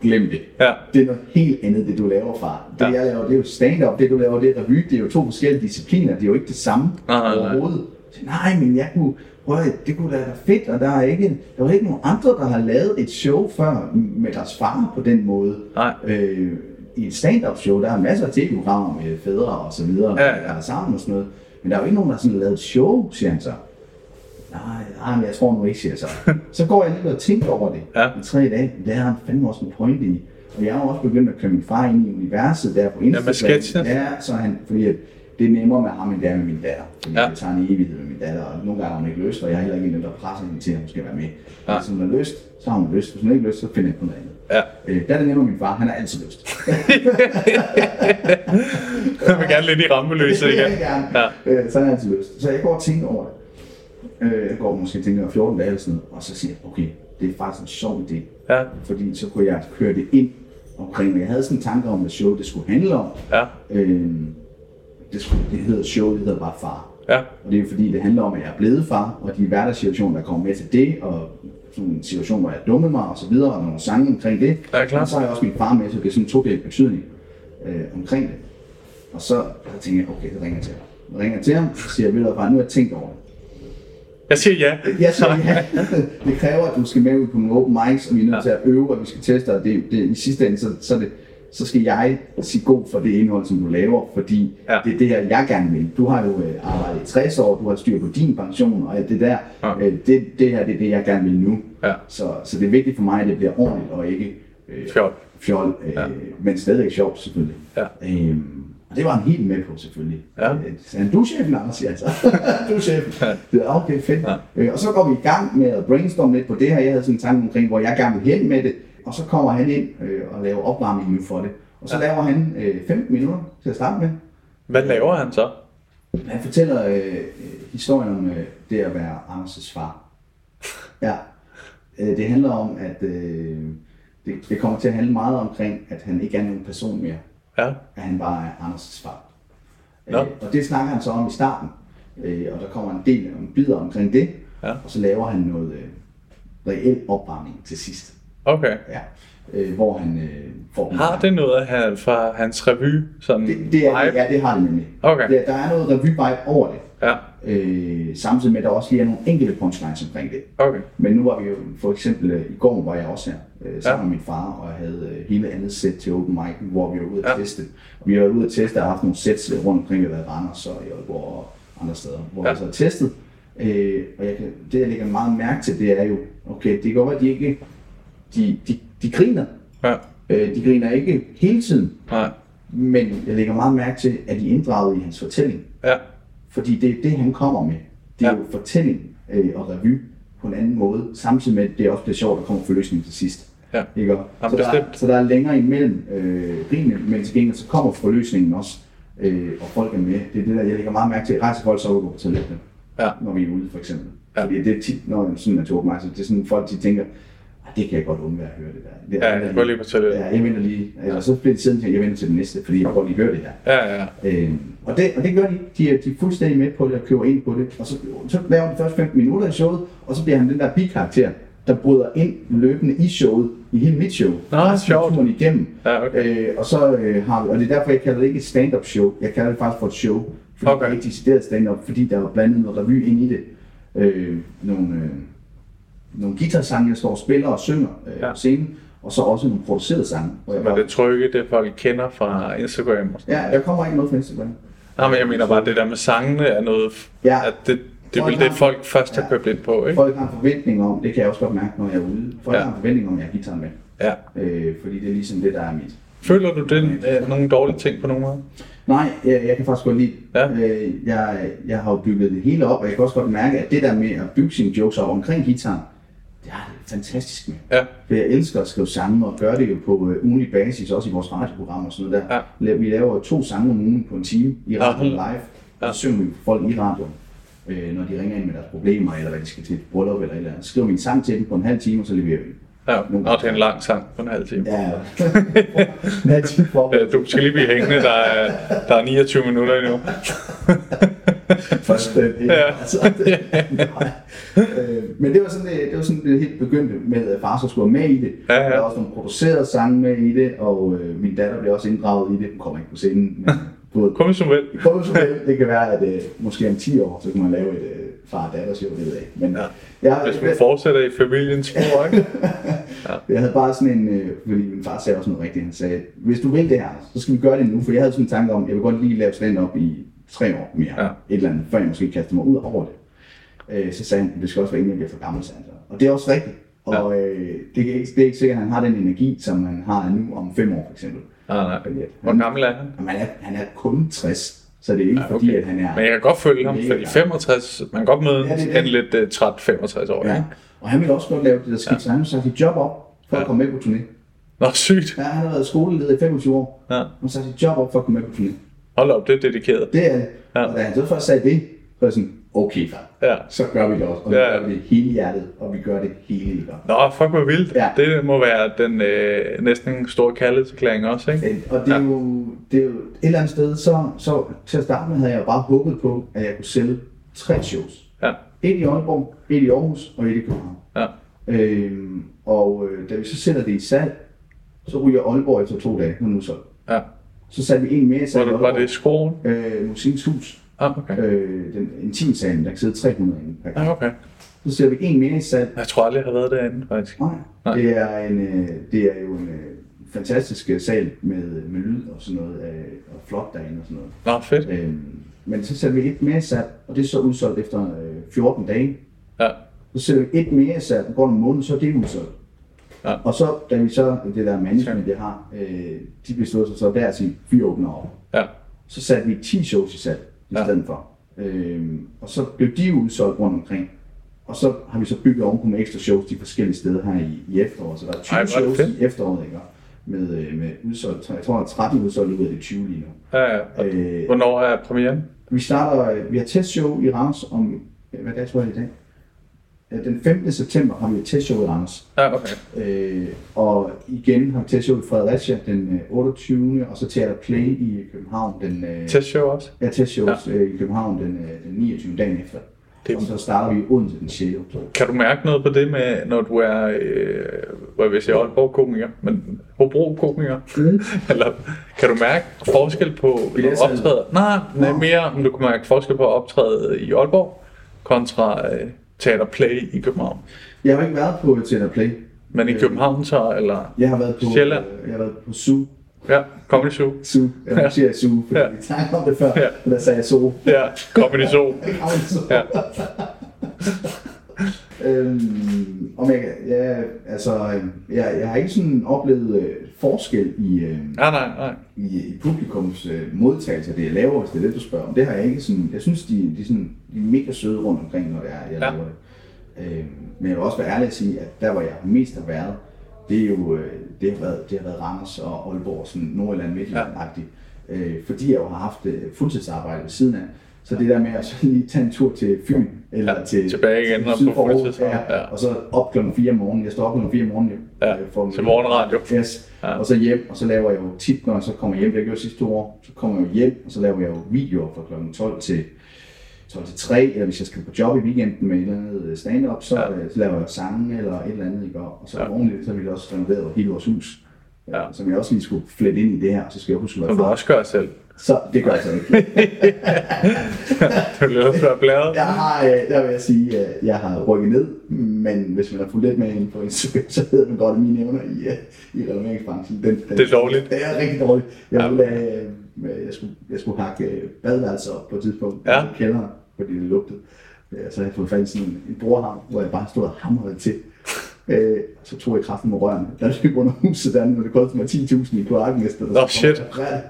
glem det. Ja. Det er noget helt andet, det du laver, far. Det Ja. jeg laver, det er jo stand-up, det du laver, det er revy, det er jo to forskellige discipliner, det er jo ikke det samme Nej, nej, nej. overhovedet. Så, nej, men jeg kunne, prøv det kunne da være fedt, og der er ikke, der var ikke nogen andre, der har lavet et show før med deres far på den måde. Nej. Øh, I et stand-up show, der er masser af tv-programmer med fædre og så videre, Ja, der er sammen og sådan noget. Men der er jo ikke nogen, der har sådan lavet et show, siger han så. Nej, nej, men jeg tror nu ikke, siger så. Så går jeg lige og tænker over det Ja. i tre dage. Det har han fandme også en pointe i. Og jeg har også begyndt at køre min far ind i universet der på Instagram. Ja, så han, fordi at det er nemmere med ham, end det er med min datter. Fordi Ja. det tager en evighed med min datter, og nogle gange har hun ikke lyst, og jeg er heller ikke en, af dem, der presser hende til, at hun skal være med. Ja. Hvis hun har lyst, så har hun lyst. Hvis hun ikke har lyst, så finder jeg på noget andet. ja. Øh, der er det nemmere min far, han har altid lyst. Jeg vil gerne lidt i vil igen. Ja. Øh, så har jeg altid lyst. Så jeg går og tænker over det. Øh, jeg går måske og tænker 14 dage eller sådan noget, og så siger jeg, okay, det er faktisk en sjov idé. Ja. Fordi så kunne jeg køre det ind omkring, jeg havde sådan en tanke om, hvad show det skulle handle om. Ja. Øh, det, skulle, det hedder show, det hedder bare far. Ja. Og det er fordi, det handler om, at jeg er blevet far, og de hverdagssituationer, der kommer med til det, og sådan en situation, hvor jeg dummede mig og så videre, og nogle sange omkring det. Ja, klart. Og så har jeg også min far med, så det er sådan en todelt betydning øh, omkring det. Og så, så tænker jeg, okay, det ringer til ham. Jeg ringer til ham, så siger jeg, ved du hvad, far, nu har jeg tænkt over det. Jeg siger ja. Jeg siger, ja, det kræver, at du skal med ud på nogle open mics, og vi er nødt Ja. til at øve, og vi skal teste, og det, det, i sidste ende, så, så, det, så skal jeg sige god for det indhold, som du laver, fordi Ja. det er det her, jeg gerne vil. Du har jo øh, arbejdet i 60 år, du har styr på din pension, og det der, Ja. øh, det, det her, det er det, jeg gerne vil nu. Ja. Så, så det er vigtigt for mig, at det bliver ordentligt, og ikke øh, Fjol. fjol øh, Ja. ja. men stadigvæk sjovt, selvfølgelig. Ja. Øhm, og det var han helt med på, selvfølgelig. Ja. Øh, Så han, du er chefen, Anders, siger han så. du er chefen. Det er okay, fedt. Ja. Øh, og så går vi i gang med at brainstorme lidt på det her. Jeg havde sådan en tanke omkring, hvor jeg gerne vil hen med det. Og så kommer han ind øh, og laver opvarmning for det. Og så Ja. laver han øh, 15 minutter til at starte med. Hvad laver han så? Han fortæller øh, øh, historien om øh, det at være Anders' far. Ja. Øh, det handler om, at øh, det, det kommer til at handle meget omkring, at han ikke er nogen person mere. Ja. at han bare er Anders' far. Nå. Øh, og det snakker han så om i starten, øh, og der kommer en del en bidder omkring det, Ja. og så laver han noget øh, reel opvarmning til sidst. Okay. Ja. Øh, hvor han øh, får Har det noget af han, fra hans revy? Sådan det, det er, vibe? ja, det har det nemlig. Okay. Der, der er noget revy-vibe over det. Ja. Øh, samtidig med, at der også lige er nogle enkelte punchlines omkring det. Okay. Men nu var vi jo, for eksempel øh, i går var jeg også her, øh, sammen Ja. med min far, og jeg havde øh, hele andet sæt til open mic, hvor vi var ude at Ja. teste. Og vi var ude at teste og har haft nogle sæt øh, rundt omkring, i Randers og i Aalborg og andre steder, hvor ja. vi så har testet. Øh, og jeg kan, det, jeg lægger meget mærke til, det er jo, okay, det kan godt være, at de ikke, de, de, de griner. Ja. Øh, de griner ikke hele tiden, Nej. men jeg lægger meget mærke til, at de er inddraget i hans fortælling. Ja. Fordi det er det, han kommer med. Det er Ja. jo fortælling øh, og revy på en anden måde, samtidig med, at det også bliver sjovt, at der kommer forløsning til sidst. Ja. Ikke? Jamen, så, der, er- så der er længere imellem øh, grinene, men til gengæld så kommer forløsningen også, øh, og folk er med. Det er det, der jeg lægger meget mærke til. Rejser folk så ud på toilettet, Ja. når vi er ude for eksempel. Ja. Fordi det er tit, når sådan er til åben så det er sådan, folk de tænker, "Ah, det kan jeg godt undvære at høre det der. Det, Ja, jeg går lige på toilettet. Ja, jeg venter lige. Eller så bliver de siddende til, jeg venter til det næste, fordi jeg godt lige høre det her. Ja, ja. Øh, og, det, og det gør de. De er, de er fuldstændig med på det og køber ind på det. Og så, så laver de første 15 minutter i showet, og så bliver han den der bikarakter, der bryder ind løbende i showet, i hele mit show. Nå, af sjovt. turen igennem. Ja, okay. øh, og så øh, har og det er derfor, jeg kalder det ikke et stand-up show. Jeg kalder det faktisk for et show. Fordi Okay. det er ikke decideret stand-up, fordi der er blandet noget revy ind i det. Øh, nogle, øh, nogle guitarsange, jeg står og spiller og synger øh, Ja. på scenen. Og så også nogle producerede sange. Hvor jeg bare, det trygge, det folk kender fra Instagram og sådan ja, der kommer ikke noget fra Instagram. Nej, men jeg mener bare, det der med sangene er noget... Ja. At det, det er vel det, folk først har købt ind på, ikke? Folk har en forventning om, det kan jeg også godt mærke, når jeg er ude. Folk Ja. ja. har en forventning om, at jeg har guitaren med. Ja. Øh, fordi det er ligesom det, der er mit. Føler du den, øh, nogle dårlige ting på nogen måde? Nej, jeg, jeg kan faktisk godt lide. Ja. Øh, jeg, jeg har jo bygget det hele op, og jeg kan også godt mærke, at det der med at bygge sine jokes op omkring guitaren, det er det fantastisk med. Ja. For jeg elsker at skrive sange, og gør det jo på øh, ugenlig basis, også i vores radioprogram og sådan noget der. Ja. Vi laver to sange om ugen på en time i radioen Ja. live, og så synger vi folk i radioen. Øh, når de ringer ind med deres problemer, eller hvad de skal til et bryllup eller et eller andet. Så skriver vi en sang til dem på en halv time, og så leverer vi den. Ja, Nogle og det er en lang sang på en halv time. Ja, for. Øh, Du skal lige blive hængende, der er, der er 29 minutter endnu. Først, øh, det, Ja. altså, det, øh, men det var sådan, det, det var sådan det helt begyndte med, at far så skulle med i det. Ja, ja. Der var også nogle producerede sange med i det, og øh, min datter blev også inddraget i det. Hun kommer ikke på scenen, men både Kom som vel. Prøv så vel. Det kan være, at øh, måske om 10 år, så kan man lave et øh, far og datter show, det ved jeg ikke. Men Ja. ja. jeg, Hvis man fortsætter i familiens spor, ikke? jeg havde bare sådan en, øh, fordi min far sagde også noget rigtigt. Han sagde, hvis du vil det her, så skal vi gøre det nu. For jeg havde sådan en tanke om, jeg vil godt lige lave stand-up i tre år mere. Ja. Et eller andet, før jeg måske kaster mig ud over det. Øh, så sagde han, det skal også være inden jeg bliver for gammel, sagde han så. Og det er også rigtigt. Og øh, det, er ikke, det er ikke sikkert, at han har den energi, som han har nu om fem år, for eksempel. Nej, nej. Fordi at Hvor gammel er han? Jamen, han, er, han er kun 60, så det er ikke Ja, ja, okay. fordi, at han er... Men jeg kan godt følge ham, fordi gammel. 65, man kan godt møde Ja, det er en det. lidt uh, træt 65 år, Ja, og han ville også godt lave det der skidt, ja. så han sagt sit job op for Ja. at komme med på turné. Nå, sygt. Ja, han har været skoleleder i 25 år. Ja. Han har sagt sit job op for at komme med på turné. Hold op, det er dedikeret. Det er det. Ja. Ja. Og da han så først sagde det, så var jeg sådan, okay far, Ja. så gør vi det også. Og vi Ja. gør det hele hjertet, og vi gør det hele gang. Nå, fuck hvor vildt. Ja. Det må være den øh, næsten en stor kærlighedserklæring også, ikke? Og det er, jo, det er jo et eller andet sted, så, så til at starte med havde jeg bare håbet på, at jeg kunne sælge tre shows. Ja. Et i Aalborg, et i Aarhus og et i København. Ja. Øhm, og øh, da vi så sætter det i salg, så ryger Aalborg efter to dage, nu den udsolgt. Ja. Så satte vi en mere i Var salg i det, var det skolen? Øh, Musikkens Hus. Ah, okay. Øh, den intimsalen, der kan sidde 300 inde. Ja, okay. Så sætter vi en mere i salg. Jeg tror aldrig, jeg har været derinde, faktisk. Nej, Nej. det er, en, øh, det er jo en øh, fantastisk øh, sal med, med lyd og sådan noget, øh, og flot derinde og sådan noget. Nå, fedt. Øhm, men så sætter vi et mere i salg, og det er så udsolgt efter øh, 14 dage. Ja. Så sætter vi et mere i salg, og går en måned, så er det udsolgt. Ja. Og så, da vi så, det der management, jeg har, øh, de besluttede sig så hver sin fire åbner op. Ja. Så satte vi 10 shows i salg i Ja. stedet for. Øhm, og så blev de udsolgt rundt omkring. Og så har vi så bygget ovenpå med ekstra shows de forskellige steder her i, i efteråret. Så der er 20 Ej, det shows fedt. i efteråret, ikke? Med, øh, med udsolgt, jeg tror, der er 13 udsolgt ud af de 20 lige nu. Ja, ja. Og Øh, Hvornår er premieren? Vi starter, øh, vi har testshow i Randers om, øh, hvad dato er det i dag? Øh, den 15. september har vi et testshow i Randers. Ja, okay. Øh, og igen har vi testshow i Fredericia den øh, 28. og så Teater Play i København den... Øh, Testshow også. Ja, testshows ja. Øh, i København den, øh, den 29. dagen efter. Det-. Og så starter vi i Odense den 6. oktober. Kan du mærke noget på det med, når du er, øh, hvad vil jeg sige, Aalborg-komiker, men Hobro-komiker? Mm. Eller kan du mærke forskel på optræde? Nej, nej, mere om du kan mærke forskel på at optræde i Aalborg kontra øh, Teater Play i København. Jeg har ikke været på Teater Play. Men i Øh, København så, eller Jeg har været på, Sjælland? øh, jeg har været på Zoo. ja, Comedy Zoo. Zoo. Jeg Ja. siger Zoo, fordi Ja. vi snakkede om det før. Ja. Men der sagde jeg Zoo. Ja, Comedy Zoo. Ja. øhm, om jeg, ja, altså, jeg, jeg har ikke sådan oplevet øh, forskel i, øh, Nej, nej, nej. i, i publikums øh, modtagelse af det, jeg laver, hvis det er det, du spørger om. Det har jeg ikke sådan, jeg synes, de, de, sådan, de er mega søde rundt omkring, når det er, jeg Ja. ja. laver det. Øh, men jeg vil også være ærlig at sige, at der, hvor jeg mest har været, det er jo, øh, det har været, det har været Randers og Aalborg, sådan Nordjylland, Midtjylland-agtigt. Øh, fordi jeg jo har haft øh, fuldtidsarbejde ved siden af. Så det der med at så lige tage en tur til Fyn, eller til, tilbage igen og syd på fuldtidsarbejde, ja, ja. og så op klokken 4 om morgenen. Jeg står op klokken 4 om morgenen. jo, Ja, øh, for til morgenradio. Yes. Ja. Og så hjem, og så laver jeg jo tit, når jeg så kommer hjem, det jeg gjorde sidste to år, så kommer jeg jo hjem, og så laver jeg jo videoer fra kl. 12 til 12 til 3, eller hvis jeg skal på job i weekenden med et eller andet øh, stand-up, så, Ja. ja. så laver jeg sange eller et eller andet, ikke? Og og så Ja. ordentligt, så har vi også renoveret hele vores hus. Ja. Som jeg også lige skulle flette ind i det her, så skal jeg huske at Som du også gør selv. Så det gør jeg så ikke. Du også være blæret. Jeg har, øh, der vil jeg sige, at jeg har rykket ned, men hvis man har fulgt lidt med inden på Instagram, så ved man godt, at mine evner i, øh, i renoveringsbranchen, den, den, Det er dårligt. Det er rigtig dårligt. Jeg, ville, øh, jeg, skulle, jeg skulle hakke øh, badeværelser op på et tidspunkt Ja. i kælderen, fordi det lugtede. Øh, Så havde jeg fået fat i sådan en, en bordhavn, hvor jeg bare stod og hamrede til. Øh, så tog jeg kraften med rørene. Der løb under huset der, når det kostede mig 10.000 i kloakmester. Nå, shit.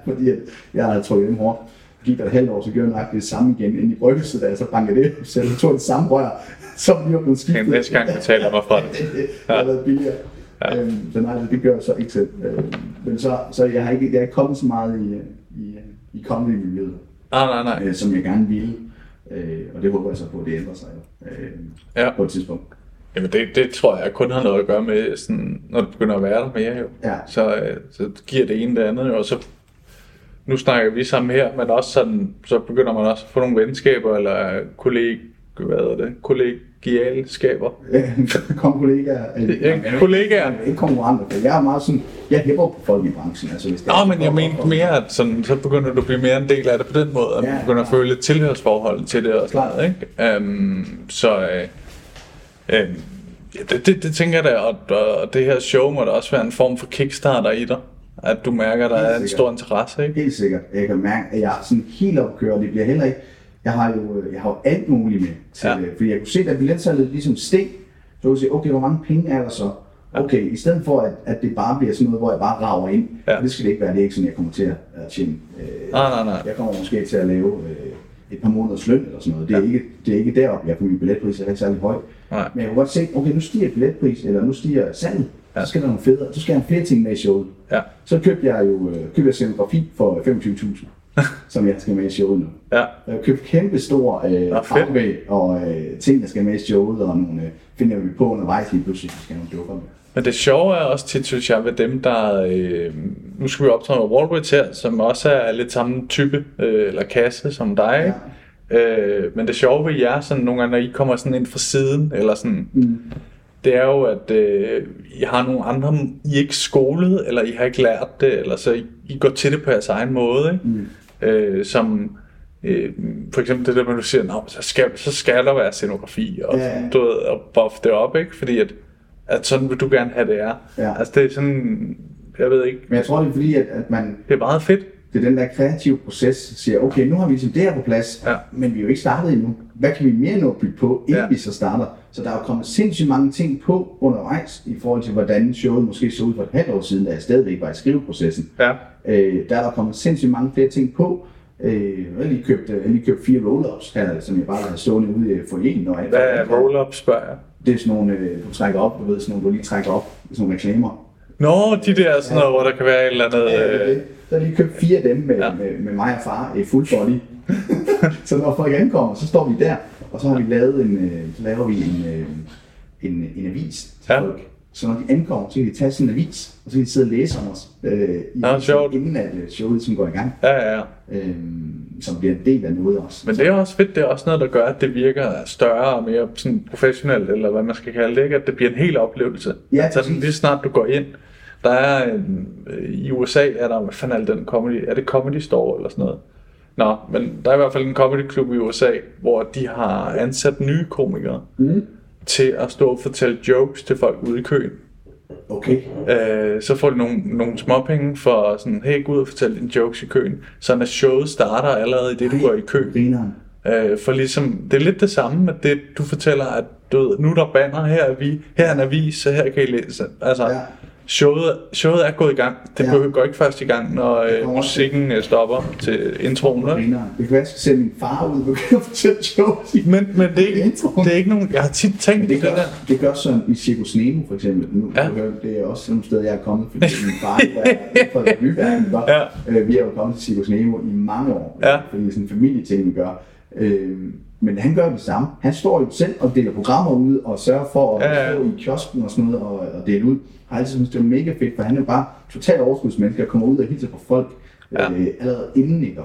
Fordi at jeg havde trykket dem hårdt. Gik der et halvt år, så gjorde jeg nok det samme igen ind i bryggelset, da jeg så bankede det. Så jeg tog det samme rør, som lige var blevet skiftet. Okay, næste gang betaler jeg mig fra det. det har været billigere. Ja. Øhm, så nej, det gør jeg så ikke selv. Øhm, men så, så jeg har ikke, jeg er ikke kommet så meget i, i, i comedy-miljøet, Nej, nej, nej. øh, som jeg gerne ville. Øh, og det håber jeg så på, at det ændrer sig øh, Ja. på et tidspunkt. Jamen det, det tror jeg kun har noget at gøre med, sådan, når du begynder at være der mere jo. Ja. Så, øh, så giver det ene det andet jo, og så nu snakker vi sammen her, men også sådan, så begynder man også at få nogle venskaber, eller kolleg, hvad er det, kollegialskaber. Kom kollegaer. øh, Ja, jamen, kollegaer. er Ikke konkurrenter, for jeg er meget sådan, jeg hæpper på folk i branchen. Altså, hvis det Nå, er- men jeg mente mere, at sådan, så begynder du at blive mere en del af det på den måde, at Ja, man begynder at klart. føle et tilhørsforhold til det og sådan noget, ikke? Um, så øh, øh, ja, det, det, det tænker jeg da, og, og det her show må da også være en form for kickstarter i dig, at du mærker, at der Helt er en stor interesse, ikke? Helt sikkert. Jeg kan mærke, at jeg er sådan helt opkørt. Det bliver heller ikke... Jeg har jo, jeg har jo alt muligt med til Ja. ja. Fordi jeg kunne se, at billetsalget ligesom steg. Så kunne jeg sige, okay, hvor mange penge er der så? Okay, i stedet for, at, at det bare bliver sådan noget, hvor jeg bare rager ind. Ja. Det skal det ikke være. Det er ikke sådan, jeg kommer til at tjene. Øh, Nej, nej, nej. Jeg kommer måske til at lave øh, et par måneders løn eller sådan noget. Det er, Ja. ikke, det er ikke deroppe. Jeg får min billetpris er ikke særlig høj. Nej. Men jeg kunne godt se, okay, nu stiger billetpris, eller nu stiger salget. Så skal der nogle federe, så skal jeg have flere ting med i showet. Ja. Så købte jeg jo øh, købte jeg scenografi for 25.000, som jeg skal med i showet nu. Ja. Jeg har købt kæmpe stor øh, bagvæg og øh, ting, der skal med i showet, og nogle øh, finder vi på undervejs lige pludselig, så skal nogle dukker med. Men det sjove er også tit, synes jeg, ved dem, der... Øh, nu skal vi optræde med Wallbridge her, som også er lidt samme type, øh, eller kasse som dig. Ja. Øh, men det sjove ved jer, sådan nogle gange, når I kommer sådan ind fra siden, eller sådan... Mm. Det er jo, at øh, I har nogle andre, I er ikke skolet, eller I har ikke lært det, eller så I, I går til det på jeres egen måde, ikke? Mm. Øh, som øh, for eksempel det der med, at du siger, så, skal, så skal der være scenografi, og, Ja. du ved, og buff det op, ikke? Fordi at, at sådan vil du gerne have det er. Ja. Altså det er sådan, jeg ved ikke, Men jeg tror, det er fordi, at, at man, det er meget fedt. Det er den der kreative proces, siger, okay, nu har vi ligesom det her på plads, Ja. men vi er jo ikke startet endnu. Hvad kan vi mere nå at bygge på, inden Ja. vi så starter? Så der er jo kommet sindssygt mange ting på undervejs, i forhold til, hvordan showet måske så ud for et halvt år siden, da jeg stadigvæk var i skriveprocessen. Ja. Øh, der er der kommet sindssygt mange flere ting på. Øh, jeg har lige købt, jeg har lige købt fire roll-ups her, som jeg bare har stående ude for en. Og Hvad er roll-up, spørger jeg? Det er sådan nogle, øh, du trækker op, du ved, sådan nogle, du lige trækker op, sådan nogle reklamer. Nå, de der sådan noget, hvor der kan være et eller andet... Ja, det Øh, det. Så har jeg lige købt fire af dem med, Ja. ja. med, med mig og far i full body. så når folk ankommer, så står vi der, og så har vi lavet en, øh, så laver vi en, øh, en, en avis til Ja. folk. Så når de ankommer, så kan de tage en avis, og så kan de sidde og læse om os, øh, i, Nå, sjovt. inden at øh, showet som går i gang, Ja, ja, ja. øh, som bliver en del af noget også. Men det er også fedt, det er også noget, der gør, at det virker større og mere sådan professionelt, eller hvad man skal kalde det, ikke? at det bliver en hel oplevelse. Ja, altså sådan, lige snart du går ind, der er en, øh, i USA er der, hvad fanden er den comedy, er det Comedy Store eller sådan noget? Nå, men der er i hvert fald en comedy klub i USA, hvor de har ansat nye komikere mm. Til at stå og fortælle jokes til folk ude i køen. Okay. Øh, så får de nogle, nogle småpenge for sådan, hey, gå ud og fortæl dine jokes i køen. Så når showet starter allerede i det, du går i kø. Grineren. Øh, for ligesom, det er lidt det samme med det, du fortæller, at du ved, nu er der banner, her er vi, her er en avis, så her kan I læse. Altså, Ja. Showet, showet er gået i gang. Det Ja. går ikke først i gang, når øh, musikken øh, stopper til introen. Det kan være, jeg skal sende min far ud fortælle jokes. i- Men, men det, er ikke, det er ikke nogen, jeg har tit tænkt Men det, det det gør, der. det gør sådan i Circus Nemo for eksempel. Nu, Ja. det er også nogle steder, jeg er kommet, fordi min far er fra Revyværken. Ja. Øh, vi er jo kommet til Circus Nemo i mange år, Ja. fordi det er sådan en familieting, vi gør. Øh, men han gør det samme. Han står jo selv og deler programmer ud og sørger for at Ja, ja. stå i kiosken og sådan noget og, og dele ud. Jeg har altid synes, det er mega fedt, for han er bare totalt overskudsmenneske og kommer ud og hilser på folk Ja. øh, allerede inden, ikke?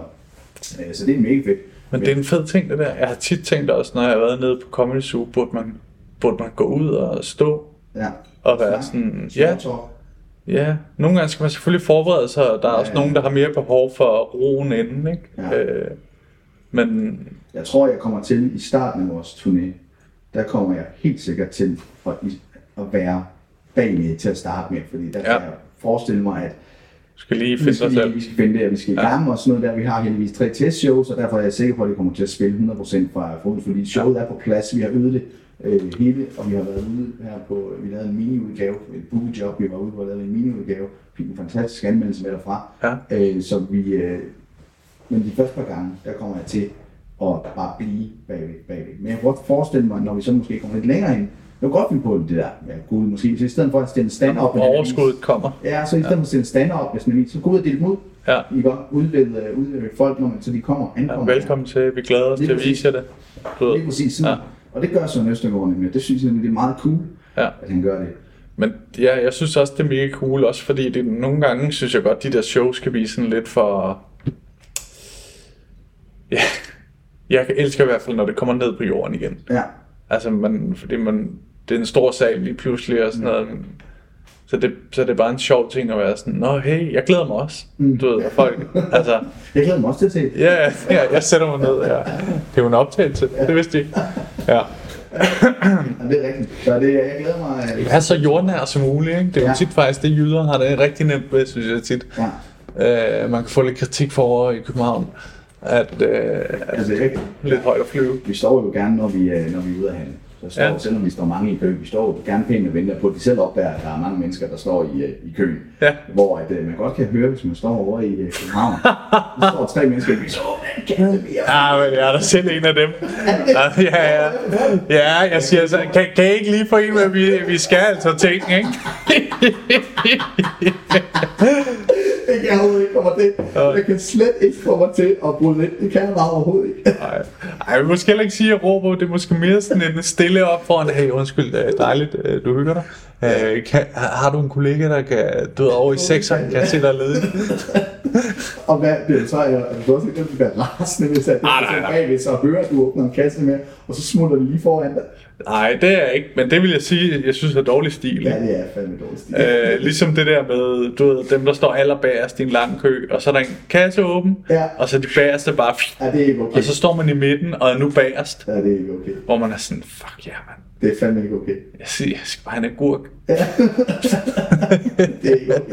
Øh, så det er mega fedt. Men det er en fed ting, det der. Jeg har tit tænkt også, når jeg har været nede på Comedy Zoo, burde man, burde man gå ud og stå Ja. og være Snak. sådan, ja. Ja, nogle gange skal man selvfølgelig forberede sig, og der er Ja, også ja. nogen, der har mere behov for roen inden, ikke? Ja. Øh, men Jeg tror, jeg kommer til i starten af vores turné, der kommer jeg helt sikkert til at, at være bagved til at starte med, fordi der Ja. kan jeg forestille mig, at du skal lige vi finde dig skal, selv. lige, vi skal finde det, og vi skal i gang og sådan noget der. Vi har heldigvis tre testshows, og derfor er jeg sikker på, at det kommer til at spille 100% fra fod, fordi showet er på plads. Vi har øvet det øh, hele, og vi har været ude her på, vi lavede en mini-udgave, et bookjob, vi var ude på at lave en mini-udgave, fik en fantastisk anmeldelse med derfra. Ja. Øh, så vi, øh, men de første par gange, der kommer jeg til at bare blive bagved, bagved. Men jeg kan godt forestille mig, når vi så måske kommer lidt længere ind, jeg kan godt finde på det der, ja, gud, måske, så i stedet for at stille en stand op, Overskuddet kommer. Ja, så i stedet for at stille stand op, hvis man så gå ud og dele ud. Ja. I godt udvælge, udvælge folk, når man, så de kommer, Ja, ankommer. velkommen til, vi glæder os til at vise jer det. Du. Lige præcis sådan. Ja. Ja. Og det gør Søren Østergaard nemlig. Det synes jeg det er meget cool, Ja. at han gør det. Men ja, jeg synes også, det er mega cool, også fordi det, nogle gange synes jeg godt, de der shows kan blive sådan lidt for... Ja, jeg elsker i hvert fald, når det kommer ned på jorden igen. Ja. Altså, man, fordi man, det er en stor sal lige pludselig og sådan noget. Så det, så det er bare en sjov ting at være sådan, Nå, hey, jeg glæder mig også. Du ved, og folk, altså, Jeg glæder mig også til at se det. ja, ja, ja, jeg sætter mig ned, ja. Det er jo en optagelse, det vidste jeg ikke. Ja. Ja, det er rigtigt. Så det, jeg glæder mig. øh, Vær så jordnær som muligt, ikke? Det er jo Ja. tit faktisk det, jyder har det rigtig nemt ved, synes jeg tit. Ja. Øh, man kan få lidt kritik for over i København, at, øh, at Altså, er rigtigt. lidt højt at flyve. Vi står jo gerne, når vi, øh, når vi er ude at handle. Så står, Ja. selvom vi står mange i kø, vi står jo gerne pænt og venter på, at de selv opdager, at der er mange mennesker, der står i, øh, i køen. Ja. Hvor at, øh, man godt kan høre, hvis man står over i København. der står tre mennesker i kø, så "Åh, den gade mere. Ja, men jeg er da selv en af dem. Ja, ja, ja. ja jeg siger så, kan, kan I ikke lige få en med, at vi, vi skal altså ting, ikke? Kan jeg overhovedet ikke komme til. Jeg kan slet ikke få mig til at bryde ind. Det kan jeg bare overhovedet ikke. Ej, Ej, jeg vil måske heller ikke sige, at jeg råber. Det er måske mere sådan en stille op foran. Hey, undskyld, det er dejligt, øh, du hygger dig. Øh, kan, har du en kollega, der kan, du ved, over i sekseren, kan se dig ledig? Og hvad bliver det så? Jeg, kan også ikke det være rasende, hvis jeg Nej, nej, nej. bagved, så hører at du åbner en kasse med, og så smutter de lige foran dig. Nej, det er jeg ikke, men det vil jeg sige, jeg synes er dårlig stil. Ja, det er fandme dårligt stil. Øh, ligesom det der med, du ved, dem der står allerbagerst i en lang kø, og så er der en kasse åben, Ja. og så de bagerste bare, Ja, det er ikke okay. og så står man i midten, og er nu bagerst, Ja, det er ikke okay. hvor man er sådan, fuck ja, man. Det er fandme ikke okay. Jeg, siger, jeg skal bare have en agurk. Det er ikke okay.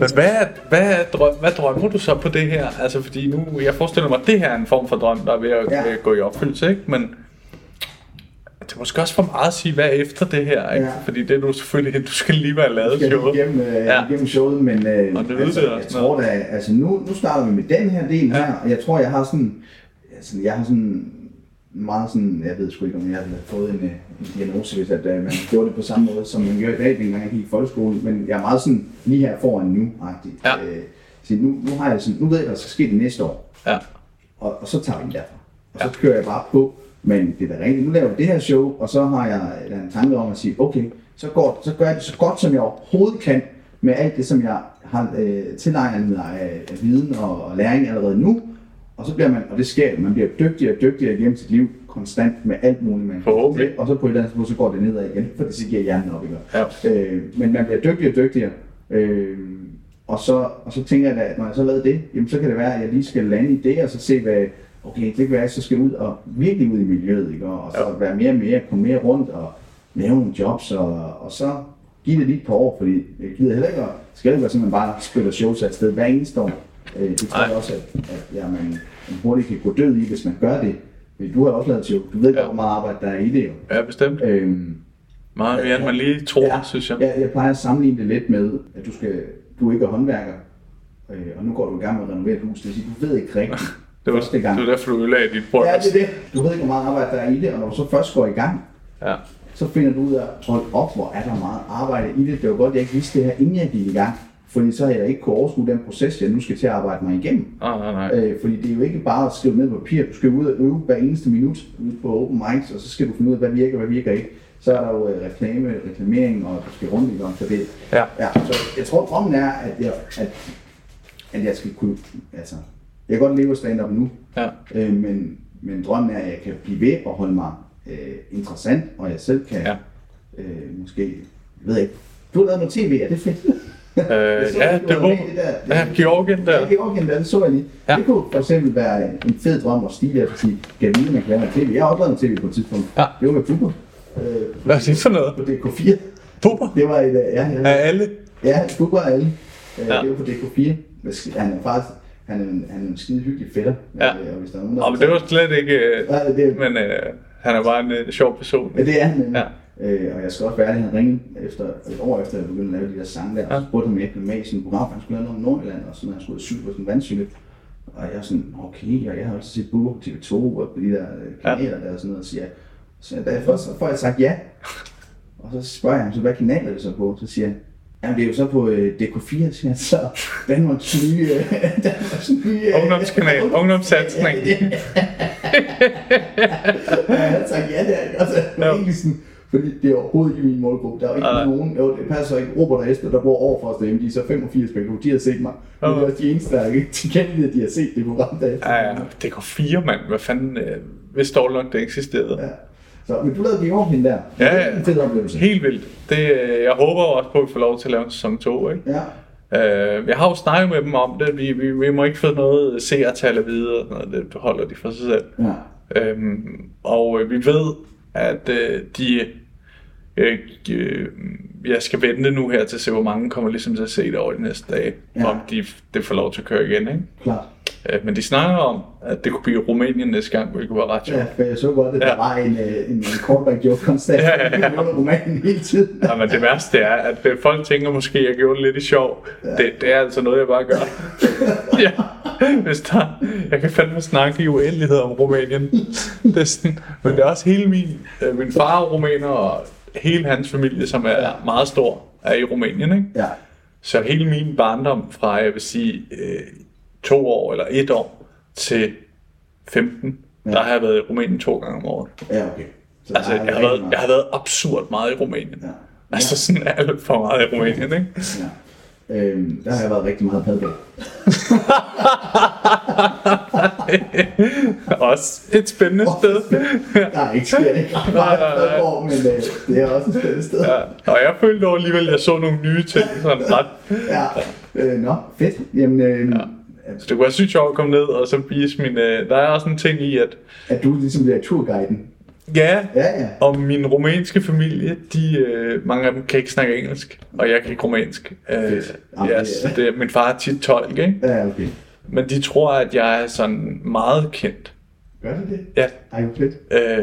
Men hvad, hvad, drøm, hvad drømmer du så på det her? Altså fordi nu, jeg forestiller mig, at det her er en form for drøm, der er ved at, ja. Ved at gå i opfyldelse, ikke? Men det er måske også for meget at sige, hvad er efter det her, ikke? Ja. Fordi det er du selvfølgelig, du skal lige være lavet showet. igennem, øh, Ja. igennem showet, men øh, Og det altså, lyder jeg tror da, altså nu, nu starter vi med den her del ja. her, og jeg tror, jeg har sådan, altså, jeg har sådan meget sådan, jeg ved sgu ikke, om jeg har fået en, øh, en diagnose, hvis at, øh, man gjorde det på samme måde, som man gør i dag, dengang jeg gik i folkeskolen, men jeg er meget sådan lige her foran nu-agtigt. Ja. Øh, så nu, nu, har jeg sådan, nu ved jeg, hvad der skal ske det næste år, Ja. og, og så tager vi den derfra. Og så Ja. kører jeg bare på, men det er da rigtigt, nu laver vi det her show, og så har jeg en tanke om at sige, okay, så, går, så gør jeg det så godt, som jeg overhovedet kan, med alt det, som jeg har øh, tilegnet mig af, af viden og, og læring allerede nu, og så bliver man, og det sker, man bliver dygtigere og dygtigere gennem sit liv, konstant med alt muligt, man Forhåbentlig. til, og så på et eller andet tidspunkt, så går det nedad igen, for det så giver hjernen op, ikke? Ja. Øh, men man bliver dygtigere og dygtigere. Øh, og, så, og så tænker jeg da, at når jeg så lavet det, jamen så kan det være, at jeg lige skal lande i det, og så se, hvad, okay, det kan være, at jeg så skal ud og virkelig ud i miljøet, ikke? og så Ja. være mere og mere, komme mere rundt og lave nogle jobs, og, og så give det lige et par år, fordi jeg gider heller ikke, at- skal ikke være sådan, at man bare spytter shows afsted hver eneste år. Øh, det tror jeg også, at, at ja, man, man hurtigt kan gå død i, hvis man gør det. Du har også lavet show, du ved Ja. hvor meget arbejde der er i det jo. Ja, bestemt. Øhm, Meget mere, end man lige tror, ja, synes jeg. Ja, jeg plejer at sammenligne det lidt med, at du, skal, du ikke er håndværker, øh, og nu går du i gang med at renovere et hus. Det vil sige, du ved ikke rigtigt Det var, første det gang. var derfor, du ødelagde dit brød. Ja, det er det. Du ved ikke, hvor meget arbejde der er i det, og når du så først går i gang, Ja. så finder du ud af, hold op, hvor er der meget arbejde i det. Det var godt, jeg ikke vidste det her, inden jeg gik i gang. Fordi så har jeg ikke kunne overskue den proces, jeg nu skal til at arbejde mig igennem. Nej, nej, nej. Øh, fordi det er jo ikke bare at skrive ned på papir. Du skal ud og øve hver eneste minut på open mics, og så skal du finde ud af, hvad virker, hvad virker ikke. Så er der jo øh, reklame, reklamering, og du skal rundt i gang. Så det, Ja. ja, så jeg tror, drømmen er, at jeg, at, at jeg skal kunne, altså, jeg kan godt leve stand-up nu, Ja. øh, men, men drømmen er, at jeg kan blive ved og holde mig øh, interessant, og jeg selv kan Ja. øh, måske, jeg ved ikke, du har lavet noget tv, er det fedt? Øh, ja, det var... i der. Ja, Georgien der. Ja, Georgien der, det så jeg lige. Ja. Det kunne for eksempel være en fed drøm at stige at sige, kan vide, man kan noget tv? Jeg har noget tv på et tidspunkt. Ja. Det var med Bubber. Øh, Hvad er det for noget? på DK4. Bubber? Det var et, øh, ja, ja. Af alle? Ja, Bubber er alle. Øh, Ja. Det var på DK4. Men sk- Han er faktisk, han er en, han er en skide hyggelig fætter. Ja. Øh, Og hvis der er nogen, der Nå, men det var slet ikke... øh, Ja, det, Men øh, han er bare en øh, sjov person. Ja, det er han. Ja. Øh, og jeg skal også være ærlig, han ringede efter, et år efter, at jeg begyndte at lave de der sange der, og Ja. så spurgte mig efter med i sin program, han skulle lave noget om Nordjylland, og sådan, og han skulle cykle på sådan en vandcykel. Og jeg er sådan, okay, og jeg har også set på TV2 og de der øh, kanaler der og sådan noget, og siger, så først, så får jeg sagt ja. Og så spørger jeg ham, så hvad kanal er det så på? Så siger han, Jamen, det er jo så på øh, DK4, siger han, så Danmarks nye... Øh, Danmarks nye øh, Ungdomskanal, ungdomssatsning. Ja, Ja, jeg havde sagt ja, det er altså, Ja. egentlig sådan, fordi det er overhovedet ikke min målgruppe. Der er ikke Nej. nogen, jo, det passer ikke. Robert og Esther, der bor over for os derhjemme, de er så 85 begge, de har set mig. Det er også de eneste, der ikke tilkendeligt, at de har set det program der. Ja, ja. Det går fire, mand. Hvad fanden... Øh, hvis dog nok det eksisterede. Ja. Så, men du lavede Georgien der. Ja, Det ja. er en fed oplevelse. Helt vildt. Det, øh, jeg håber også på, at vi får lov til at lave en sæson 2, ikke? Ja. Øh, jeg har jo snakket med dem om det. Vi, vi, vi må ikke få noget seertal at vide, og sådan noget. det holder de for sig selv. Ja. Øhm, og øh, vi ved, at øh, de... Øh, øh, jeg skal vente nu her til at se, hvor mange kommer ligesom til at se det over de næste dage. Ja. Om de, det får lov til at køre igen, ikke? Klart. Øh, men de snakker om, at det kunne blive Rumænien næste gang, hvilket var ret sjovt. Ja, for jeg så godt, at Ja. der var en, øh, en, en callback joke konstant. Ja, ja, ja. Romanen hele tiden. Ja, men det værste er, at øh, folk tænker måske, at jeg gjorde det lidt i sjov. Det, det er altså noget, jeg bare gør. ja. Hvis der, jeg kan fandme snakke i uendelighed om Rumænien. Det er sådan, men det er også hele min, øh, min far er rumæner, og hele hans familie, som er meget stor, er i Rumænien. Ikke? Ja. Så hele min barndom fra, jeg vil sige, øh, to år eller et år til 15, ja. der har jeg været i Rumænien to gange om året. Ja, okay. Så Altså, jeg har, været, meget. jeg har været absurd meget i Rumænien. Ja. Altså sådan alt for meget i Rumænien, ikke? Ja. Øhm, der har jeg været rigtig meget padbag. Også et spændende sted. Der er ikke sker ikke ret meget padborg, men øh, det er også et spændende sted. Ja, og jeg følte dog alligevel, at jeg så nogle nye ting, sådan ret. Ja. Øh, nå, fedt. Jamen, øh, Så det kunne være sygt sjovt at komme ned og så vise min... Øh, der er også en ting i, at at du ligesom bliver turguiden. ja, Ja, ja. og min rumænske familie, de, øh, mange af dem kan ikke snakke engelsk, og jeg kan ikke rumænsk. Øh. Jamen, ja, så det, er- min far er tit tolk, ikke? Ja, okay. Men de tror, at jeg er sådan meget kendt. Gør det det? Ja, Ej, fedt.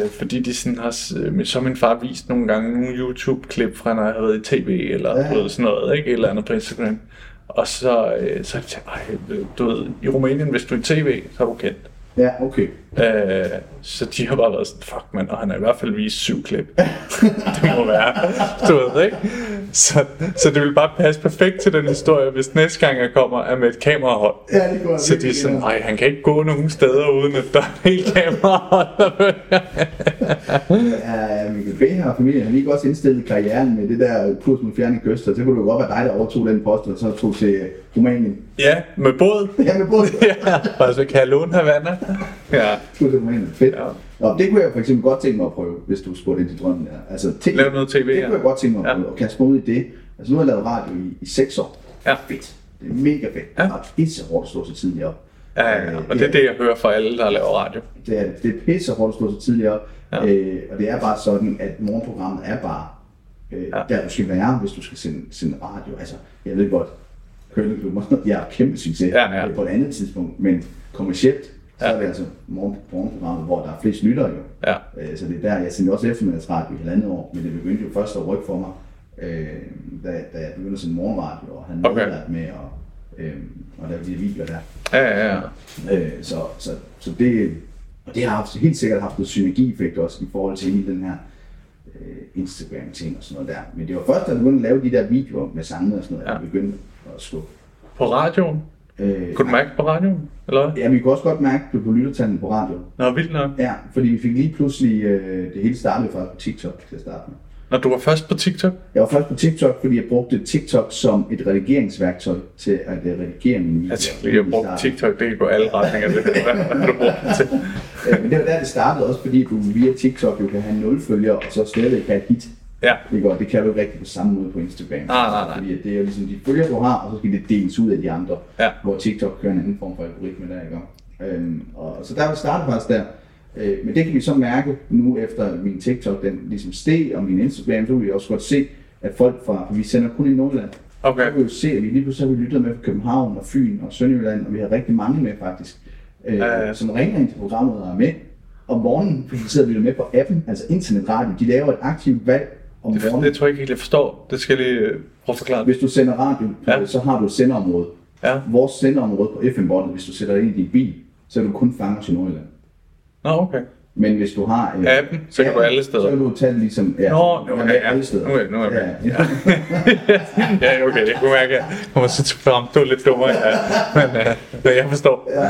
Øh, fordi de sådan har, øh, så min far vist nogle gange nogle YouTube-klip fra, når jeg har været i tv, eller ja. sådan noget, ikke? Et eller andet på Instagram. Og så, øh, så tænkte jeg, du ved, i Rumænien, hvis du er i tv, så er du kendt. Ja, okay. Øh, så de har bare været sådan, fuck man, og han har i hvert fald vist syv klip. det må være, du ved, ikke? Så, så det vil bare passe perfekt til den historie, hvis næste gang jeg kommer, er med et kamerahold. Ja, det går Så de er sådan, nej, han kan ikke gå nogen steder, uden at der er helt kamerahold. Ja, Mikkel B. og familien har lige også indstillet karrieren med det der kurs mod fjerne kyster. Så kunne det jo godt være dig, der overtog den post, og så tog til Rumænien. Ja, med båd. Ja, med både. ja, og så kan jeg låne Havana. Ja, Tog til Rumænien. Fedt. Ja. Nå, det kunne jeg for eksempel godt tænke mig at prøve, hvis du spurgte ind til drømmen der. Altså, te- Lav noget TV, Det ja. kunne jeg godt tænke mig at Ja. prøve, og kaste mig ud i det. Altså, nu har jeg lavet radio i, i 6 år. Ja. Fedt. Det er mega fedt. Ja. Ja. Og pisse hårdt at stå så tidligt op. ja, ja, ja. og det er det, jeg hører fra alle, der laver radio. Det er, det er pisse hårdt at stå så tidligt op. Ja. Ja. Øh, og det er bare sådan, at morgenprogrammet er bare øh, Ja. ja. der, du skal være, hvis du skal sende, sende radio. Altså, jeg ved godt, Køleklubber, jeg har kæmpe succes Ja, ja. på et andet tidspunkt, men kommercielt, så Ja. er det altså morgen, morgenprogrammet, hvor der er flest lyttere jo. Ja. Øh, så det er der, jeg sendte også eftermiddagsradio i halvandet år, men det begyndte jo først at rykke for mig, øh, da, da jeg begyndte at sende morgenradio, og han Okay. okay. med, og, øh, og lave de her videoer der. Ja, ja, ja. Øh, så, så, så det, og det har haft, helt sikkert haft noget synergieffekt også i forhold til hele den her øh, Instagram-ting og sådan noget der. Men det var først, da jeg begyndte at lave de der videoer med sangene og sådan noget, Ja. jeg begyndte at. På radioen? Øh, Kunne du mærke på radioen? Eller? Ja, vi kunne også godt mærke det på lyttertallene på radio. Nå, vildt nok. Ja, fordi vi fik lige pludselig, øh, det hele startede på TikTok til at starte med. Når du var først på TikTok? Jeg var først på TikTok, fordi jeg brugte TikTok som et redigeringsværktøj til at øh, redigere mine videoer. Jeg lige, at bruge TikTok, det gå alle retninger. Det du bruger det til. Øh, Men det var der, det startede også, fordi du via TikTok jo kan have 0 følgere, og så stadig have et hit. Ja. Det, går, det kan du ikke rigtig på samme måde på Instagram. Nej, nej, nej. Fordi det er jo ligesom de følgere, du har, og så skal det deles ud af de andre. Ja. Hvor TikTok kører en anden form for algoritme der, ikke? Øhm, og, så der var startet faktisk der. Øh, men det kan vi så mærke nu efter min TikTok, den ligesom steg, og min Instagram, så kan vi også godt se, at folk fra, for vi sender kun i Nordjylland, Okay. så kan vi jo se, at vi lige pludselig har vi lyttet med fra København og Fyn og Sønderjylland, og vi har rigtig mange med faktisk, øh, ja. som ringer ind til programmet og er med om morgenen, fordi de sidder og lytter med på appen, altså internetradio. De laver et aktivt valg om Det, morgenen. det tror jeg ikke helt, jeg forstår. Det skal jeg lige øh, prøve at forklare. Hvis du sender radio, Ja. ja. så har du et senderområde. Ja. Vores senderområde på FM-båndet, hvis du sætter det ind i din bil, så er du kun fanget til Nordjylland. Nå, okay. Men hvis du har... øh, Appen, så kan du alle steder. Så kan du tage det ligesom... Ja, Nå, okay, med ja. alle steder. Nu er- nu er jeg med. ja. ja, okay, jeg kunne mærke, at jeg kommer så frem. Var lidt dummere, ja. men øh, jeg forstår. ja.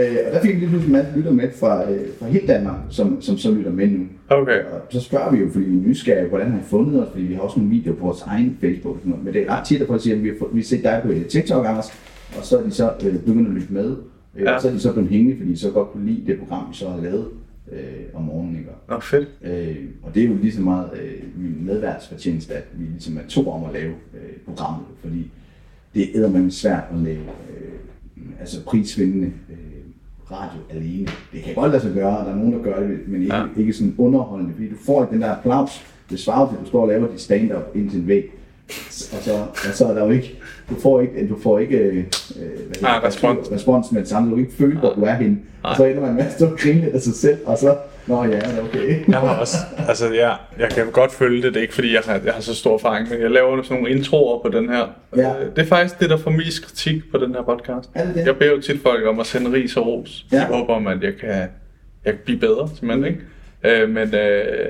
Øh, og der fik vi lige pludselig en masse lytter med fra, øh, fra hele Danmark, som, som så lytter med nu. Okay. Og så spørger vi jo, fordi vi er nysgerrige, hvordan har I fundet os? Fordi vi har også nogle videoer på vores egen Facebook. Men det er ret tit, at folk siger, at vi har, vi har set dig på øh, TikTok, Anders. Og så er de så øh, begyndt at lytte med. Øh, Ja. Og så er de så blevet hængende, fordi de så godt kunne lide det program, vi så har lavet øh, om morgenen. Ikke? Nå, fedt. Øh, og det er jo lige så meget øh, min medværtsfortjeneste, at vi ligesom er to om at lave øh, programmet, fordi det er med svært at lave øh, altså prisvindende øh, radio alene. Det kan godt lade sig gøre, og der er nogen, der gør det, men ikke, Ja. ja. ikke sådan underholdende, fordi du får ikke den der applaus, det svarer til, at du står og laver dit stand-up ind til en væg, og så, og så er der jo ikke, du får ikke, du får ikke øh, hvad Ah, det, respons. respons med det samme, du kan ikke føle, hvor du er henne. Og så ender man med at stå og grine af sig selv, og så, nå ja, det er okay. Jeg har også, altså jeg, jeg kan godt følge det, det er ikke fordi, jeg har, jeg har så stor erfaring, men jeg laver sådan nogle introer på den her. Ja. Øh, Det er faktisk det, der får mest kritik på den her podcast. Er det det? Jeg beder jo tit folk om at sende ris og ros. Ja. Jeg håber om, at jeg kan, jeg kan blive bedre, simpelthen, ikke? Øh, men øh,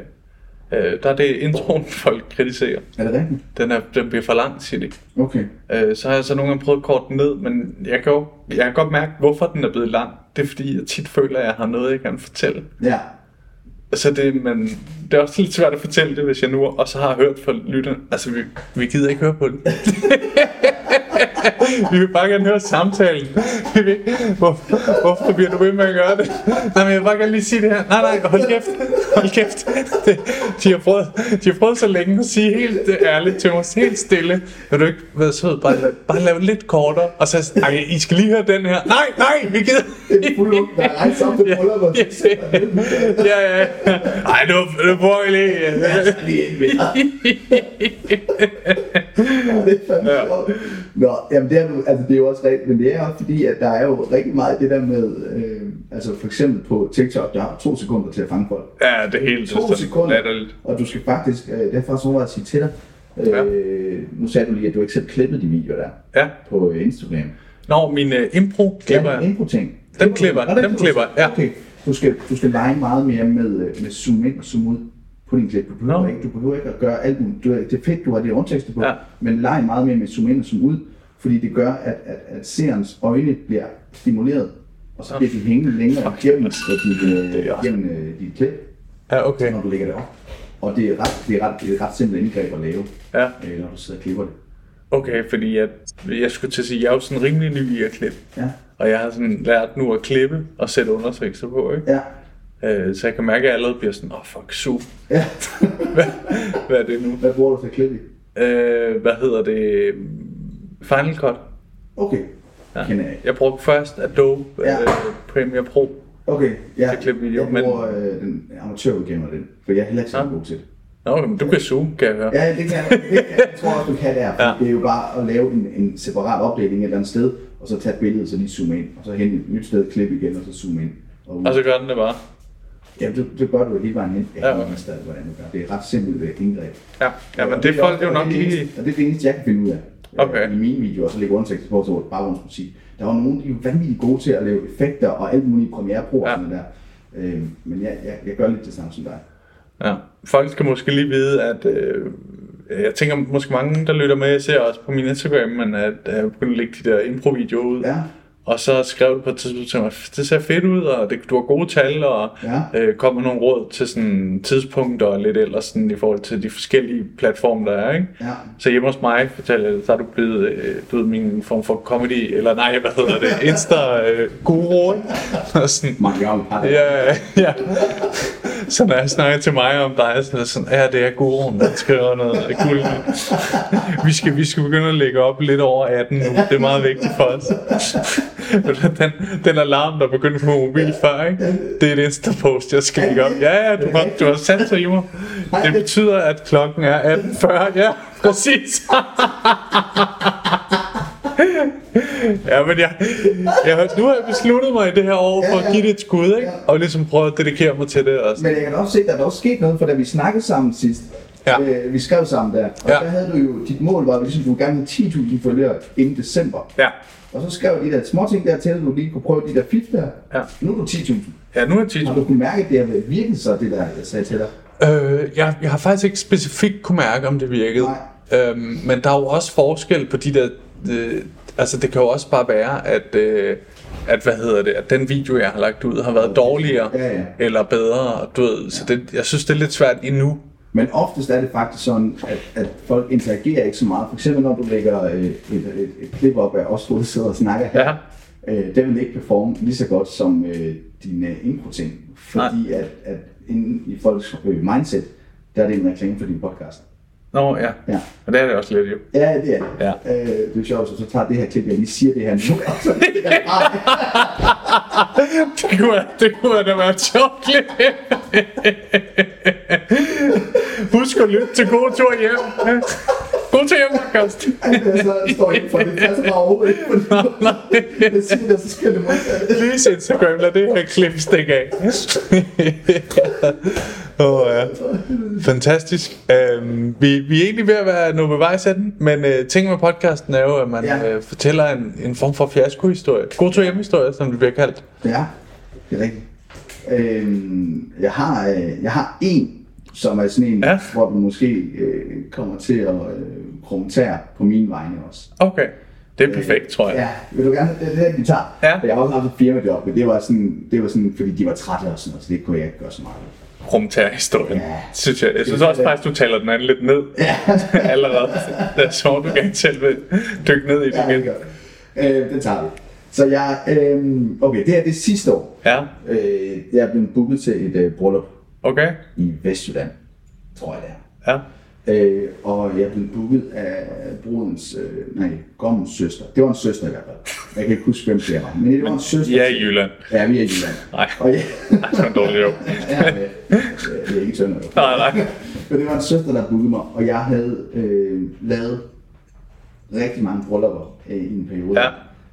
øh, der er det introen, folk kritiserer. Er det rigtigt? Den, er, den bliver for lang, siger de. Okay. Øh, så har jeg så nogle gange prøvet at korte den ned, men jeg kan, jo, jeg kan godt mærke, hvorfor den er blevet lang. Det er fordi, jeg tit føler, at jeg har noget, jeg kan fortælle. Ja. så det, men det er også lidt svært at fortælle det, hvis jeg nu også har hørt fra lytterne. Altså, vi, vi gider ikke høre på det. vi vil bare gerne høre samtalen. Vi vil, hvor, hvorfor bliver du ved med at gøre det? Nej, men jeg vil bare gerne lige sige det her. Nej, nej, hold kæft. Hold kæft. Det, de, har prøvet, de har prøvet så længe at sige helt ærligt til os, helt stille. Vil du ikke være sød? Bare, bare lave lidt kortere. Og så, ej, I skal lige høre den her. Nej, nej, vi gider. Det er fuldt der er rejst op til bryllup, og så sætter den ud. Ja, ja. Ej, nu, nu prøver vi lige. Dig. det er fandme Ja. Nå, jamen det er, altså det er jo også rigtigt, men det er også fordi, at der er jo rigtig meget det der med, øh, altså for eksempel på TikTok, der har to sekunder til at fange folk. Ja, det er helt To sekunder, latterligt. og du skal faktisk, øh, det er faktisk nogen, der sige til dig, øh, nu sagde du lige, at du ikke selv klippede de videoer der Ja. på øh, Instagram. Nå, min uh, impro klipper Ja, jeg. info-ting. Dem klipper jeg. Dem klipper jeg, ja. Okay, du skal, du skal lege meget mere med, øh, med zoom ind og zoom ud på din klip. Du behøver, Nå. ikke, du behøver ikke at gøre alt muligt. Det er fedt, du har det rundtekster på, Ja. men leg meget mere med zoom ind og zoom ud, fordi det gør, at, at, at seerens øjne bliver stimuleret, og så bliver de hængende længere gennem øh, dit, øh, gennem, øh, dit klip, Ja, okay. når du lægger det op. Og det er ret, det er ret, det er et ret simpelt indgreb at lave, Ja. øh, når du sidder og klipper det. Okay, fordi jeg, jeg skulle til at sige, jeg er jo sådan rimelig ny i at klippe. Ja, Og jeg har sådan lært nu at klippe og sætte undertekster på, ikke? ja, Øh, så jeg kan mærke, at jeg allerede bliver sådan, åh oh, fuck, su. ja. Hvad, hvad er det nu? Hvad bruger du til at klippe i? Øh, hvad hedder det? Final Cut. Okay, Ja. jeg. Jeg brugte først Adobe Ja. øh, Premiere Pro. Okay, ja. Til klippe video, jeg men- bruger øh, den amatørudgave af den, for jeg er heller ikke så Ja. god til det. Nå, men du kan zoome, kan jeg høre. Ja, det kan jeg, det kan, jeg tror også, du kan der, Ja. det er jo bare at lave en, en separat opdeling et eller andet sted, og så tage et billede, så lige zoome ind, og så hente et nyt sted, klippe igen, og så zoome ind. Og, ud. Og så gør den det bare. Ja, det, det gør du hele vejen hen. Jeg Ja, okay. stadig, hvordan du gør. Det er et ret simpelt øh, indgreb. Ja, ja men Og det er folk jo og nok det det lige... Og det er det eneste, jeg kan finde ud af. Okay. Øh, I mine videoer, så ligger undertekster på, så baggrundsmusik. Der var nogen, de er jo vanvittigt gode til at lave effekter og alt muligt i Premiere og Ja. sådan noget der. Øh, men jeg, jeg, jeg gør lidt det samme som dig. Ja. Folk skal måske lige vide, at... Øh, jeg tænker måske mange, der lytter med, jeg ser også på min Instagram, men at jeg begyndte at lægge de der impro-videoer ud. Ja. Og så skrev du på et tidspunkt til mig, det ser fedt ud, og det, du har gode tal, og Ja. øh, kom med nogle råd til sådan tidspunkter og lidt ellers sådan, i forhold til de forskellige platforme, der er. Ikke? Ja. Så hjemme hos mig, fortalte jeg, så er du blevet, øh, du ved, min form for comedy, eller nej, hvad hedder det, Insta-guru? Og sådan, Mange det. Ja, ja. Så når jeg snakker til mig om dig, så er det sådan, ja, det er guruen, der skriver noget guld. Vi skal, vi skal begynde at lægge op lidt over 18 nu. Det er meget vigtigt for os. Den, den alarm, der begyndte på mobil før, ikke? det er et Insta-post, jeg skal lægge op. Ja, ja, du har, du har sat sig i mig. Det betyder, at klokken er 18.40. Ja, præcis. Ja, men jeg, jeg, nu har jeg besluttet mig i det her år for Ja, at ja. give det et skud, ikke? Og ligesom prøve at dedikere mig til det også. Men jeg kan også se, at der er også sket noget, for da vi snakkede sammen sidst, Ja. øh, vi skrev sammen der, og Ja. der havde du jo, dit mål var, at ligesom, du gerne ville 10.000 følgere inden december. Ja. Og så skrev de der små ting der til, at du lige kunne prøve de der fif der. Ja. Nu er du 10.000. Ja, nu er jeg tit. Har du kunne mærke, at det har virket så, det der, jeg sagde til dig? Øh, jeg, jeg har faktisk ikke specifikt kunne mærke, om det virkede. Øhm, men der er jo også forskel på de der... Øh, altså, det kan jo også bare være, at... Øh, at, hvad hedder det, at den video, jeg har lagt ud, har været dårligere Ja, ja. eller bedre, du ved, så det, jeg synes, det er lidt svært endnu. Men oftest er det faktisk sådan, at, at folk interagerer ikke så meget. For eksempel når du lægger øh, et, et, et klip op af os, hvor du sidder og snakker her. Ja. Øh, det vil ikke performe lige så godt som øh, dine intro-ting. Fordi at, at inden i folks øh, mindset, der er det en reklame for din podcast. Nå, ja. Ja. Og det er det også lidt, jo. Ja, det er det. Ja. Øh, det er sjovt, så, så tager det her klip, jeg lige siger det her nu. og så ligger det bare- Det kunne, det kunne da være et sjovt. Husk at lytte til God Tur Hjem. God Tur Hjem, podcast. så står jeg for det passer bare overhovedet ikke. fordi Jeg siger det, så skal det modsatte. Please Instagram, lad det her klip stikke af. Åh, oh, ja. Fantastisk. Øhm, vi, vi er egentlig ved at være nået ved vejs enden, men øh, ting med podcasten er jo, at man Ja. øh, fortæller en, en form for fiasko-historie. God tur hjem-historie, som det bliver kaldt. Ja, det er rigtigt. Øhm, jeg har, øh, jeg har en, som er sådan en, Ja. ja. hvor du måske øh, kommer til at øh, kommentere på min vegne også. Okay, det er perfekt, tror jeg. Ja, vil du gerne det, det de tager. Ja. Jeg har også haft et firmajob, men det var sådan, det var sådan, fordi de var trætte og sådan noget, så det kunne jeg ikke gøre så meget. rumterrorhistorien, Ja. synes jeg. Jeg synes også faktisk, du taler den anden lidt ned allerede. Det er så, du gerne selv vil dykke ned i det Ja, det igen. det. Øh, den tager vi. Så jeg, øh, okay, det her det er sidste år. Ja, Øh, jeg er blevet booket til et øh, bryllup okay. i Vestjylland, tror jeg det er. Ja, Øh, og jeg blev booket af brudens, øh, nej, gommens søster. Det var en søster i hvert fald. Jeg kan ikke huske, hvem det var. Men det var en søster. Er i Jylland. Ja, vi er i Jylland. Nej. Og jeg, Ej, sådan en dårlig jo. ja, men, øh, det er ikke sådan. Nej, nej. Men det var en søster, der bookede mig, og jeg havde øh, lavet rigtig mange bryllupper øh, i en periode. Ja.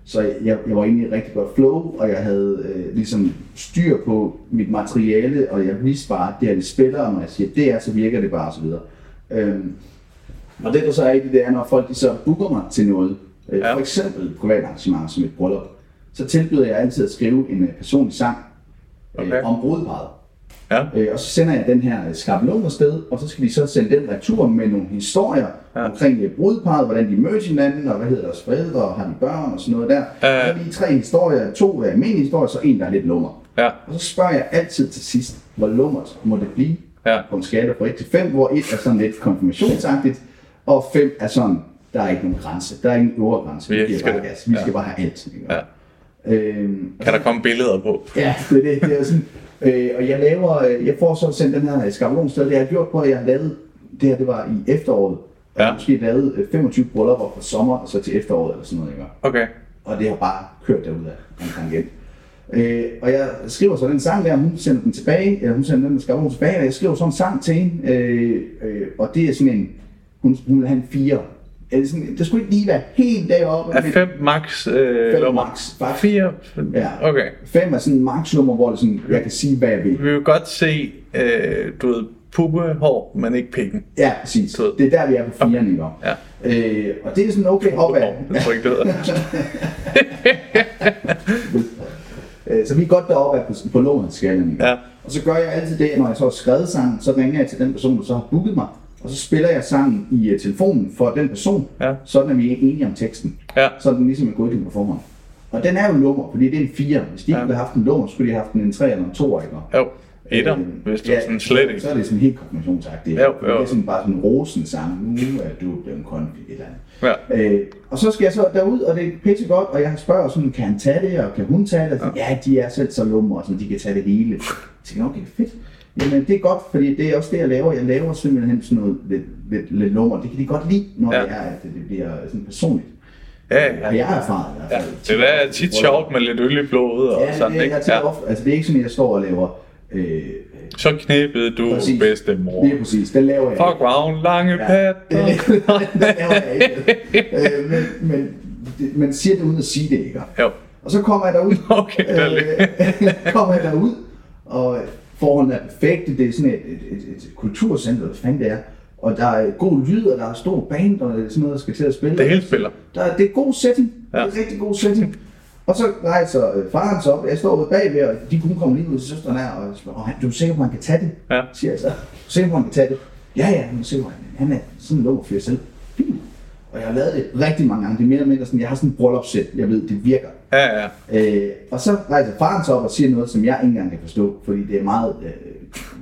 Så jeg, jeg var egentlig i rigtig godt flow, og jeg havde øh, ligesom styr på mit materiale, og jeg vidste bare, at det her det spiller, og når jeg siger, det er, så virker det bare, videre. Øhm, og det der så er i det, det er, når folk de så booker mig til noget, øh, Ja. for eksempel privat arrangement som et bryllup, så tilbyder jeg altid at skrive en øh, personlig sang øh, Okay. om brudeparret. Ja, Øh, og så sender jeg den her øh, skabelon afsted, og så skal de så sende den retur med nogle historier ja. omkring øh, brudeparret, hvordan de mødte hinanden, og hvad hedder deres forældre, og har de børn og sådan noget der. Ja. Og så er lige tre historier, to er almindelige historier, så en, der er lidt lummer. ja, Og så spørger jeg altid til sidst, hvor lummert må det blive Ja. på en skala fra 1 til 5, hvor 1 er sådan lidt konfirmationsagtigt, og 5 er sådan, der er ikke nogen grænse, der er ingen øvre grænse, Vi vi, elsker bare gas. vi Ja. skal bare have alt. Ikke? Ja. Øhm, Kan der komme billeder på? Ja, det det. det er sådan, øh, og jeg laver, øh, jeg får så sendt den her skabelon sted. Det har jeg gjort på, at jeg har lavet, det her det var i efteråret. Og jeg Ja. har måske lavet øh, 25 bryllupper fra sommer og så til efteråret eller sådan noget. Ikke? Okay. Og det har bare kørt derud af en tangent. Øh, og jeg skriver så den sang der, hun sender den tilbage, eller hun sender den skabelon tilbage, og jeg skriver så en sang til hende, øh, øh, og det er sådan en, hun, hun vil have en fire. Øh, sådan, det skulle ikke lige være helt deroppe. Er men- 5 max øh, Fem max, faktisk. 4? Ja. Okay. Fem er sådan en max-nummer, hvor det sådan, jeg kan sige, hvad jeg vil. Vi vil godt se, øh, du ved, puppehår, men ikke pikken. Ja, præcis. Sød. Det er der, vi er på firen, ikke? Ja. Øh, og det er sådan okay opad. Jeg tror ikke, det hedder. Øh, så vi er godt deroppe på, på lånskalaen? Ja. Og så gør jeg altid det, når jeg så har skrevet sangen, så ringer jeg til den person, der så har booket mig, og så spiller jeg sangen i uh, telefonen for den person, Ja. sådan at vi er enige om teksten. Ja. Så den ligesom er godkendt på forhånd. Og den er jo lummer, fordi det er en 4. Hvis de ikke Ja. havde haft en lummer, så skulle de have haft en 3 eller en 2, ikke? Jo, etter, Øh, hvis du sådan slet ikke. Så er det sådan helt konfirmationsagtigt. Jo, Det jo. er sådan bare sådan en rosen sang. Nu er du blevet et eller andet. Ja. Øh, og så skal jeg så derud, og det er pisse godt, og jeg spørger sådan, kan han tage det, og kan hun tage det? Og så, ja, de er selv så lumre, så de kan tage det hele. Så tænker jeg, okay, fedt. Jamen, det er godt, fordi det er også det, jeg laver. Jeg laver simpelthen sådan noget lidt, lidt, lidt lummer. Det kan de godt lide, når Ja. ja. det er, at det, det bliver sådan personligt. Ja, ja. jeg har erfaret i ja. hvert fald. Det der er tit sjovt med lidt øl i blodet og Ja, sådan, det, ikke? jeg Ja. ofte, altså det er ikke sådan, jeg står og laver... Øh, Så knippede du Præcis. bedstemor. lige præcis, den laver jeg Fuck, hun lange Ja. patter. den laver jeg ikke. øh, men, men det, man siger det uden at sige det, ikke? Jo. Og så kommer jeg derud. Okay, det er øh, kommer jeg derud, og forholdene er perfekte. Det er sådan et, et, et, et kulturcenter, hvad fanden det er. Og der er god lyd, og der er stor band, og sådan noget, der skal til at spille. Det hele spiller. Der, er- det er god setting. Ja. Det er rigtig god setting. Og så rejser øh, faren sig op, jeg står ude bagved, og de kunne komme lige ud til søsteren her, og spørger, "Åh, du er sikker på, han kan tage det? Ja. Siger jeg så. Du er sikker på, at han kan tage det? Ja, ja, han er sikker på, han er sådan en lov fyr selv. Fint. Og jeg har lavet det rigtig mange gange. Det er mere eller mindre sådan, jeg har sådan en bryllupssæt. Jeg ved, det virker. Ja, ja. Øh, og så rejser faren sig op og siger noget, som jeg ikke engang kan forstå, fordi det er meget øh,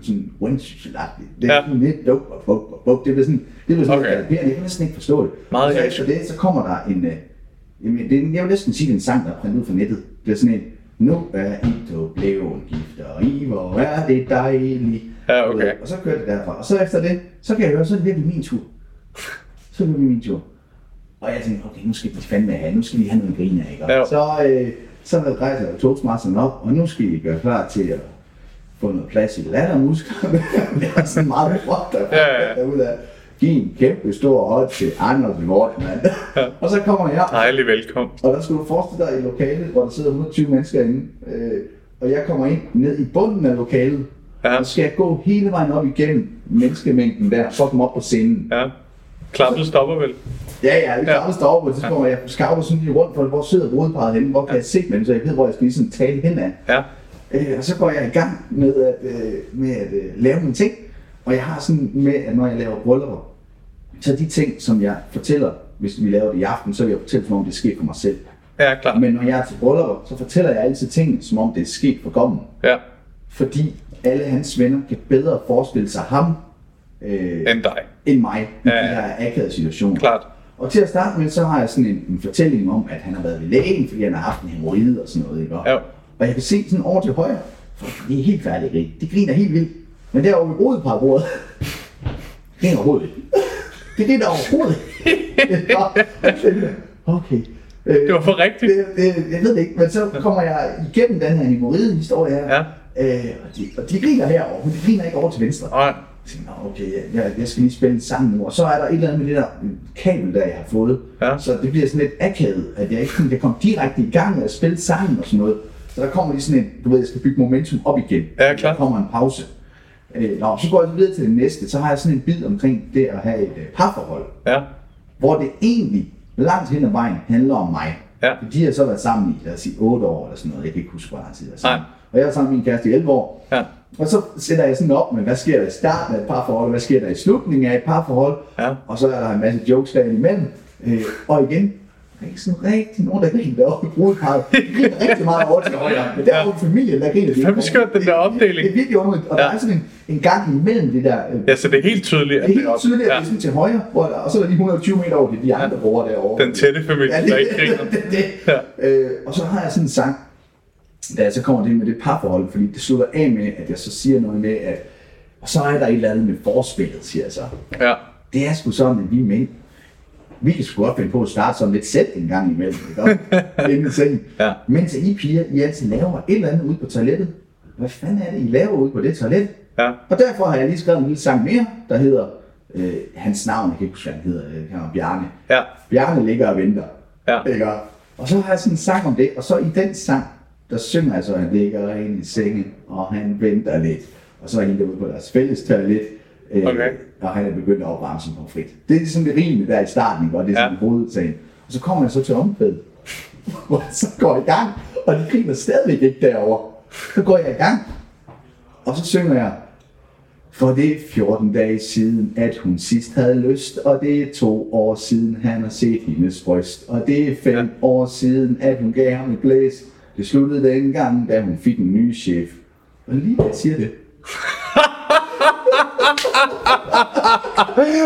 sådan windsagtigt. Det er Ja. lidt duk og buk og buk. Det bliver sådan, det bliver sådan Okay. okay. jeg kan næsten ikke forstå det. Meget og så efter det, så kommer der en, øh, jamen, det er, jeg vil næsten sige, det er en sang, der er printet ud fra nettet. Det er sådan en, nu er I to blevet gift, og I, hvor er det dejligt. Ja, okay. Og så kører det derfra. Og så efter det, så kan jeg høre, så er det virkelig min tur. Så er det min tur. Og jeg tænkte, okay, nu skal de fandme have, nu skal de have noget griner, ikke? Ja. Så, øh, så rejser jeg togsmasteren op, og nu skal I gøre klar til at få noget plads i lattermusklerne. det er sådan meget flot, der Ja, ja. derude af. Giv en kæmpe stor hånd til Anders Mortmann. Ja. og så kommer jeg, Dejlig velkomst. og der skulle du forestille dig i lokalet, hvor der sidder 120 mennesker inde. Øh, og jeg kommer ind ned i bunden af lokalet, Ja. og så skal jeg gå hele vejen op igennem menneskemængden der, for at komme op på scenen. Ja. Klappet stopper vel? Ja, ja, det Ja. er ja. står over på et tidspunkt, og jeg scouter sådan lige rundt for, hvor sidder brudeparret henne, hvor kan jeg se dem, så jeg ved, hvor jeg skal ligesom tale hen af. Ja. Øh, og så går jeg i gang med at, øh, med at øh, lave mine ting, og jeg har sådan med, at når jeg laver bryllupper, så de ting, som jeg fortæller, hvis vi laver det i aften, så vil jeg fortælle, som om det sker for mig selv. Ja, klart. Men når jeg er til bryllupper, så fortæller jeg altid tingene, som om det er sket for gommen. Ja. Fordi alle hans venner kan bedre forestille sig ham øh, End dig. end mig i Ja, de her akavede situationer. Klart. Og til at starte med, så har jeg sådan en, en fortælling om, at han har været ved lægen, fordi han har haft en hemorrhide og sådan noget. Ikke? Og, Ja. og jeg kan se sådan over til højre, for det er helt færdigt grin. De griner helt vildt. Men derovre ved brudeparbordet, det griner overhovedet ikke. Det griner overhovedet ikke. Og jeg tænkte, Okay. Øh, Det var for rigtigt. det, det, jeg ved det ikke, men så kommer jeg igennem den her hemorrhide-historie her. Ja. Øh, og, de, og de griner herovre, men de griner ikke over til venstre. Nej. Tænkte, "Nå, okay, jeg, jeg skal lige spille en sang nu. Og så er der et eller andet med det der kabel, der jeg har fået. Ja. Så det bliver sådan lidt akavet, at jeg ikke kan komme direkte i gang med at spille sangen og sådan noget. Så der kommer lige sådan en, du ved, jeg skal bygge momentum op igen. Ja, klart. Der kommer en pause. Øh, nå, så går jeg videre til det næste. Så har jeg sådan en bid omkring det at have et øh, parforhold. Ja. Hvor det egentlig langt hen ad vejen handler om mig. Ja. De har så været sammen i, lad os sige, 8 år eller sådan noget. Jeg kan ikke huske, hvor lang tid jeg er sammen. Nej. Og jeg er sammen med min kæreste i 11 år. Ja. Og så sætter jeg sådan op med, hvad sker der i starten af et parforhold, hvad sker der i slutningen af et parforhold, Ja. og så er der en masse jokes der imellem. Øh, og igen, der er ikke sådan rigtig nogen, der griner deroppe i brudeparret. De griner rigtig meget over til højre, men deroppe i familien, der griner de. Fandme skørt, den der opdeling. Det, det er virkelig underligt, og Ja. der er sådan en, en gang imellem det der. Øh, Ja, så det er helt tydeligt, at det er det er helt tydeligt, at det er sådan til højre, hvor der, og så er der lige 120 meter over til de andre borgere derovre. Den tætte familie, Ja, der ikke griner. det, det, Ja. øh, og så har jeg sådan en sang, da jeg så kommer det med det parforhold, fordi det slutter af med, at jeg så siger noget med, at og så er der et eller andet med forspillet, siger jeg så. Ja. Det er sgu sådan, at vi mænd, vi kan sgu godt finde på at starte sådan lidt selv en gang imellem, ikke? Inden sengen. Ja. Mens I piger, I altid laver et eller andet ude på toilettet. Hvad fanden er det, I laver ude på det toilet? Ja. Og derfor har jeg lige skrevet en lille sang mere, der hedder, øh, hans navn, jeg kan ikke huske, han hedder, øh, han Bjarne. Ja. Bjarne ligger og venter. Ja. Ikke? Og så har jeg sådan en sang om det, og så i den sang, der synger jeg så, at han ligger inde i sengen, og han venter lidt. Og så er hende derude på deres fælles toilet, øh, Okay. og han er begyndt at opvarme sin pomfrit. Det er ligesom det rimende der i starten, ikke? og det er sådan Ja. hovedsagen. Og så kommer jeg så til omkvædet, jeg så går i gang, og de griner stadigvæk ikke derovre. Så går jeg i gang, og så synger jeg, for det er 14 dage siden, at hun sidst havde lyst, og det er to år siden, han har set hendes bryst. Og det er fem ja. år siden, at hun gav ham et blæs. Det sluttede dengang, da hun fik en ny chef. Og lige da jeg siger det,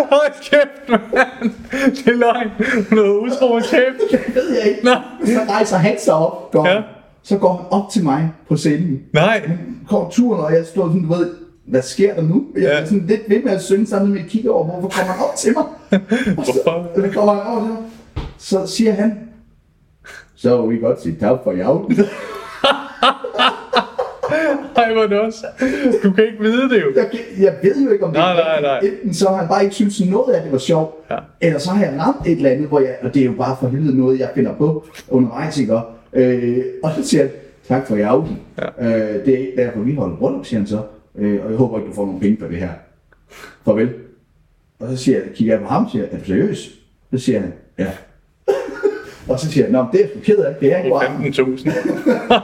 Hold kæft, mand. Det er løgn. Noget utro kæft. det ved jeg ikke. Nå. Så rejser han sig op, går, Ja. så går han op til mig på scenen. Nej. Kommer turen, og jeg står sådan, du ved, hvad sker der nu? Jeg Ja. er sådan lidt ved med at synge sammen med at kigge over, hvorfor kommer han op til mig? Og så, kommer han over til mig. Så siger han, så har vi godt set tak for i aften. Ej, hvor det også. Du kan ikke vide det jo. Jeg, jeg ved jo ikke, om det Nej, er nej, nej. Enten så har han bare ikke synes noget af det var sjovt, Ja. eller så har jeg ramt et eller andet, hvor jeg, og det er jo bare for helvede noget, jeg finder på undervejs, ikke? Øh, og så siger han, tak for i aften. Ja. Øh, det er ikke derfor, vi holder bryllup, siger han så. Øh, og jeg håber ikke, du får nogle penge for det her. Farvel. Og så siger jeg, kigger jeg på ham og siger, er du seriøs? Så siger han, ja. Og så siger jeg, men det er jeg ked af, det er ikke bare. 15.000.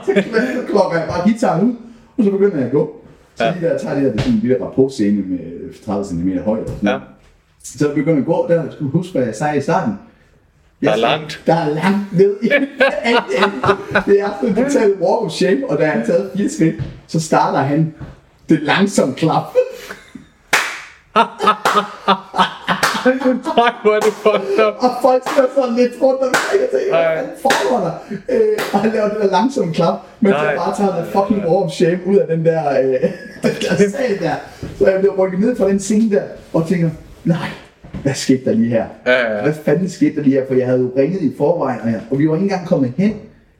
Så klokker jeg bare guitaren ud, og så begynder jeg at gå. Så Ja. lige der tager det der, det er sådan en lille rapportscene med 30 cm. Og sådan Ja. Så jeg begynder at gå der, jeg skulle huske, hvad jeg sagde i starten. Der er Jeg- langt. Der er langt ned i alt det. Det er sådan en total walk of shame, og da han har taget fire skridt, så starter han det langsomt klap. Nej, hvor er det fucked up. Og folk ser sådan lidt rundt og tænker, Ej. hvad foregår der? Øh, og han laver det der langsomme klap, men Nej. så bare tager den fucking of shame ud af den der, øh, den der sal der. Så jeg bliver rykket ned fra den scene der, og tænker, nej, hvad skete der lige her? Ja, ja, ja. Hvad fanden skete der lige her? For jeg havde jo ringet i forvejen, og, jeg, og vi var ikke engang kommet hen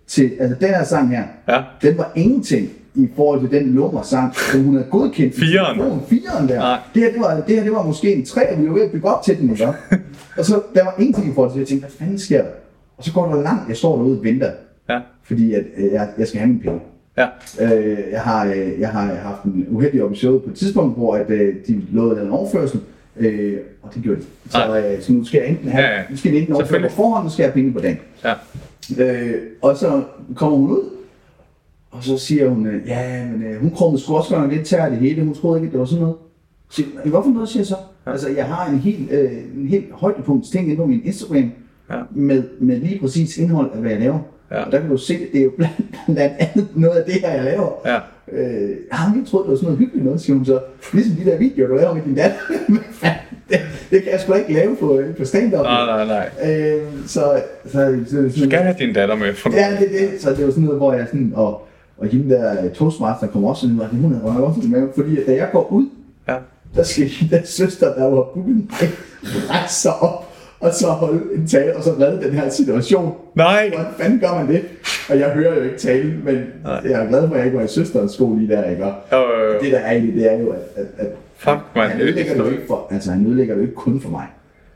til, altså den her sang her, Ja. den var ingenting i forhold til den lummersang, som hun havde godkendt. telefonen. Fireren der. Nej. Det her, det var, det her, det var måske en tre, og vi var ved at bygge op til den, ikke? og så, der var ingenting i forhold til det. Jeg tænkte, hvad fanden sker der? Og så går der langt, jeg står derude og venter, Ja. fordi at, øh, jeg, jeg skal have mine penge. Ja. Øh, jeg, har, øh, jeg har haft en uheldig episode på et tidspunkt, hvor at, øh, de lovede en overførsel, øh, og det gjorde de. Så, øh, så nu skal jeg enten have, Ja, ja. nu skal de enten overføre på forhånd, nu skal jeg have penge på dagen. Ja. Øh, og så kommer hun ud, og så siger hun, øh, ja, men øh, hun krummede sgu også godt nok lidt tær det hele. Hun troede ikke, at det var sådan noget. Så siger, jeg, hvorfor noget, siger jeg så? Altså, jeg har en helt, øh, en helt højdepunkt ting inde på min Instagram, Ja. med, med lige præcis indhold af, hvad jeg laver. Ja. Og der kan du se, det er jo blandt, blandt andet noget af det her, jeg laver. Ja. Øh, jeg har ikke troet, det var sådan noget hyggeligt noget, siger hun så. Ligesom de der videoer, du laver med din datter. Det, det kan jeg sgu ikke lave på, på stand-up. Nej, nej, nej. Øh, så, så, så, så, Du skal have din datter med for Ja, det er det. Så det var sådan noget, hvor jeg sådan, og, og hende der øh, toastmaster kom også ud, og hun havde også med, fordi da jeg går ud, Ja. der skal hende der søster, der var mig, rejse sig op, og så holde en tale, og så redde den her situation. Nej. Hvordan fanden gør man det? Og jeg hører jo ikke tale, men Nej. jeg er glad for, at jeg ikke var i søsterens sko lige der, ikke? Og Øh, det der er i det, er jo, at, at, at fuck, man. han er ødelægger det ikke for, altså han ødelægger det ikke kun for mig.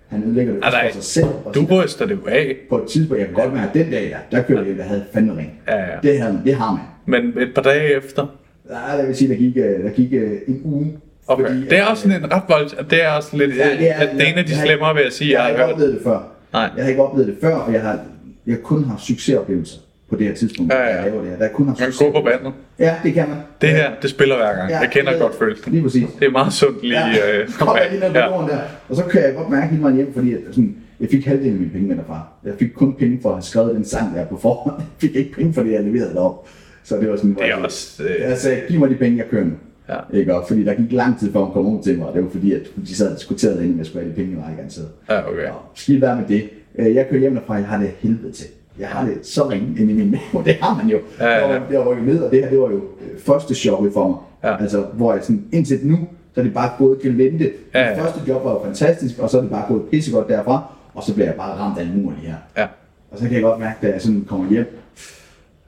Han ødelægger det også for sig selv. Og Du ryster det jo af. på et tidspunkt, jeg kan godt mærke, at den dag der, der kørte jeg, der havde fandme ring. Ja, ja. Det, havde, man- det har man. Men et par dage efter. Nej, jeg vil sige, der gik, øh, der gik øh, en uge. Okay. fordi, det er også sådan en ret voldsomt. Det er også lidt... Ja, det er- at det er en af de jeg har slemmere, vil jeg sige, Jeg jeg har har ikke oplevet det før. Nej. Jeg har ikke oplevet det før, og jeg har, jeg har kun haft succesoplevelser på det her tidspunkt, Ja, ja, jeg laver det her. Der er kun haft Man kan gå på vandet. Ja, det kan man. Det her, det spiller hver gang. Ja, Jeg kender det- godt følelsen. Lige præcis. Det er meget sundt lige... Ja, øh, kom jeg på ja. der, og så kan jeg godt mærke hele vejen hjem, fordi at, sådan, jeg fik halvdelen af mine penge med derfra. Jeg fik kun penge for at have skrevet den sang der på forhånd. Jeg fik ikke penge for det, jeg leverede derop. Så det var sådan, Det er også, øh, Jeg sagde, giv mig de penge, jeg kører nu. Ja. Ikke? Og fordi der gik lang tid, før hun kom ud til mig, og det var fordi, at de sad og diskuterede inden, jeg skulle have de penge, jeg var ikke ansat. Ja, okay. Og skidt være med det. Øh, Jeg kører hjem derfra, jeg har det helvede til. Jeg har det så ringe inde i min mave. Det har man jo. Ja, ja, ja. Jeg rykket ned, og det her, det var jo øh, første chokket for mig. Ja. Altså, hvor jeg sådan, indtil nu, så er det bare gået gelente. Ja, ja. Det første job var jo fantastisk, og så er det bare gået pissegodt derfra, og så bliver jeg bare ramt af en mur lige her. Ja. Og så kan jeg godt mærke, da jeg sådan kommer hjem,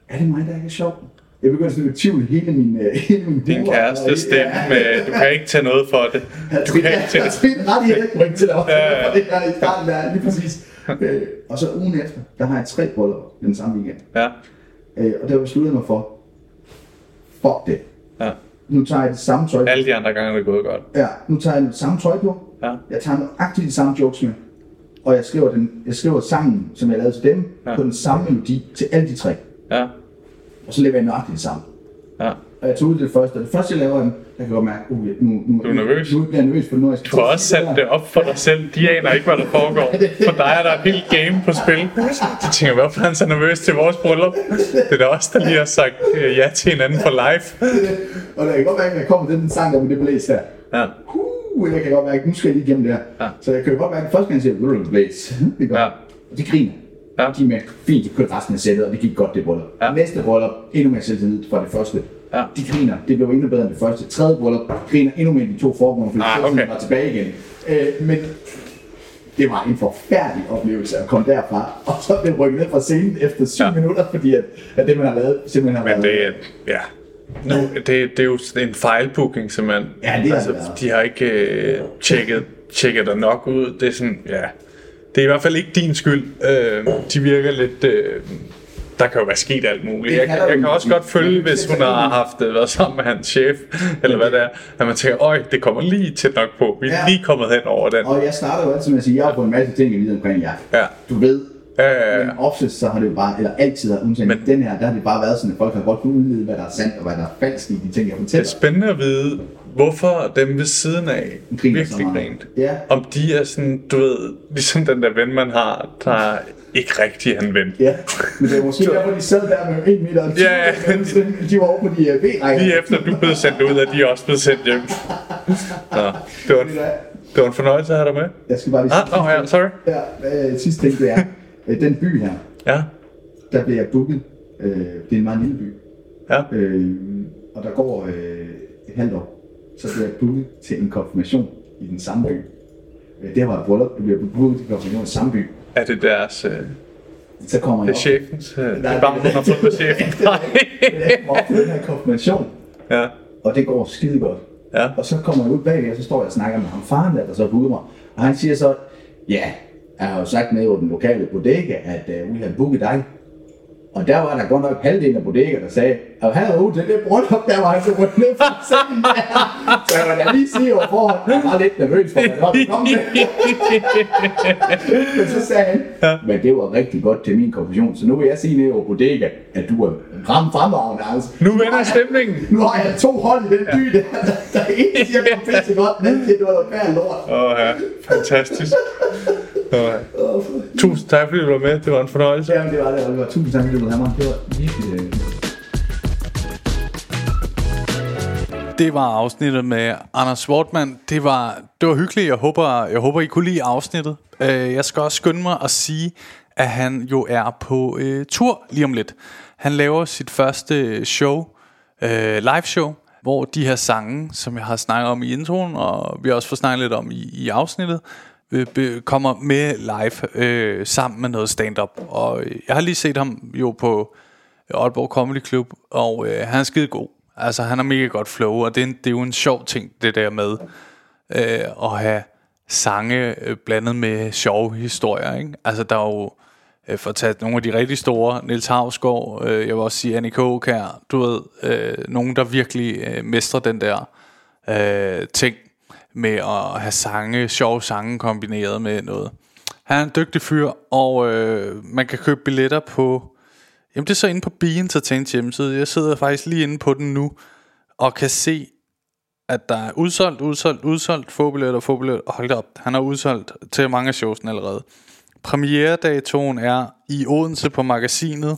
er det mig, der ikke er sjov? Jeg begynder sådan at tvivle hele min, øh, hele min Din kæreste stemme med, du kan ikke tage noget for det. Du kan ikke tage jeg skal ret i at point til Ja, ja. for det her i starten der, lige præcis. Øh, og så ugen efter, der har jeg tre bryllupper den samme weekend. Ja, Øh, og der besluttede jeg mig for, fuck det. ja. Nu tager jeg det samme tøj. Alle de andre gange er det gået godt. Ja, nu tager jeg det samme tøj på. Ja. Jeg tager aktivt de samme jokes med. Og jeg skriver, den, jeg skriver sangen, som jeg lavede til dem, Ja. ja. på den samme melodi til alle de tre. Og så leverer jeg nøjagtigt det samme. ja. Og jeg tog ud det første, og det første jeg laver, jeg kan godt mærke, uh, nu, nu, Du er nervøs. Nu, bliver jeg nervøs, nu er jeg Du har også sat det op for dig selv. De aner ikke, hvad der foregår. For dig er der et helt game på spil. De tænker, hvorfor er han så nervøs til vores bryllup? Det er da os, der lige har sagt øh, ja til hinanden for live. Og jeg kan godt mærke, at jeg kommer til den sang, der med det blæs her. Ja, Uh, jeg kan godt mærke, nu skal jeg lige igennem det her. Ja. Så jeg kan godt mærke, at første gang jeg siger, "Brrr, blæs. Det er godt. Ja. Og de griner. Ja. De er med. Fint, de kørte resten af sættet, og det gik godt, det bryllup. Ja. Næste bryllup, endnu mere selvtillid fra det første. Ja. De griner. Det blev endnu bedre end det første. Tredje bryllup griner endnu mere end de to foregående, fordi Ah, okay. var tilbage igen. Øh, men det var en forfærdelig oplevelse at komme derfra, og så blev rykket ned fra scenen efter syv Ja. minutter, fordi at, at det, man har lavet, simpelthen har men været... det er, ja. Nu, det, det er jo en fejlbooking, simpelthen. Ja, det altså, det. De har ikke øh, tjekket, tjekket dig nok ud. Det er sådan, ja. Det er i hvert fald ikke din skyld. Øh, de virker lidt... Øh, der kan jo være sket alt muligt. Jeg, jeg kan også godt følge, hvis hun har haft øh, været sammen med hans chef, eller hvad det er, at man tænker, øj, det kommer lige tæt nok på. Vi er Ja. lige kommet hen over den. Og jeg starter jo altid med at sige, jeg har fået en masse ting at vide omkring jer. Ja. Du ved, ja. men oftest så har det jo bare, eller altid har undtagen, Men- den her, der har det bare været sådan, at folk har godt kunnet udlede, hvad der er sandt og hvad der er falsk i de ting, jeg Det er fortæller. spændende at vide, hvorfor dem ved siden af Griner virkelig grint. Ja. Om de er sådan, du ved, ligesom den der ven, man har, der er ikke rigtig er en ven. Ja, men det er måske derfor, de sad der med 1 meter og 20 Ja, ja. de var over på de uh, B-rækker. Lige efter du blevet sendt ud, er de også blevet sendt hjem. Nå, det var, en, det var en fornøjelse at have dig med. Jeg skal bare lige Ah, oh, ja, sorry. Ja, øh, sidste ting det er, øh, den by her, Ja, der bliver jeg booket. Øh, det er en meget lille by. ja. Øh, og der går øh, et halvt år, så bliver jeg booket til en konfirmation i den samme by. Øh, det været et bryllup, du bliver booket til konfirmation i samme by. Er det deres... Øh, Så kommer det jeg er op. chefens... Øh, det Nej, er bare, hun har fået med chefen. Nej. Jeg kommer op den her konfirmation, ja, og det går skide godt. ja. Og så kommer jeg ud bagved, og så står jeg og snakker med ham faren der, der så booket mig. Og han siger så, ja, jeg har jo sagt nede på den lokale bodega, at uh, vi har booket dig. Og der var der godt nok halvdelen af bodega, der sagde, og han havde til det bryllup, der var han så rykket ned fra sengen. Så jeg var da lige sige over forhånd, jeg var lidt nervøs for, hvad der kom med. Men så sagde han, men det var rigtig godt til min konfirmation, så nu vil jeg sige nede over bodega, at du er ramme fremragende, Anders. Nu vender stemningen. Nu har jeg to hold i den by, der, der, der ene siger, at det er godt, den anden siger, at det var værd lort. Åh oh, ja, fantastisk. Oh, ja. Tusind tak fordi du var med, det var en fornøjelse. Jamen, det var det, Oliver. Tusind tak, fordi du var her, Det var virkelig... øh, Det var afsnittet med Anders Swartman. Det var, det var hyggeligt. Jeg håber, jeg håber, I kunne lide afsnittet. Øh, Jeg skal også skynde mig at sige, at han jo er på øh, tur lige om lidt. Han laver sit første show, øh, live show, hvor de her sange, som jeg har snakket om i introen, og vi har også fået snakket lidt om i, i afsnittet, øh, kommer med live øh, sammen med noget stand-up. Og øh, jeg har lige set ham jo på Aalborg Comedy Club, og øh, han er skide god. Altså, han har mega godt flow, og det er, en, det er jo en sjov ting, det der med øh, at have sange øh, blandet med sjove historier, ikke? Altså, der er jo, øh, for at tage nogle af de rigtig store, Niels Havsgaard, øh, jeg vil også sige Annie Kåkær, du ved, øh, nogen, der virkelig øh, mestrer den der øh, ting med at have sange, sjove sange kombineret med noget. Han er en dygtig fyr, og øh, man kan købe billetter på Jamen det er så inde på Be Entertains hjemmeside. Jeg sidder faktisk lige inde på den nu Og kan se At der er udsolgt, udsolgt, udsolgt Få billetter, få billetter. Hold da op, han har udsolgt til mange af showsene allerede. Premieredatoen er I Odense på magasinet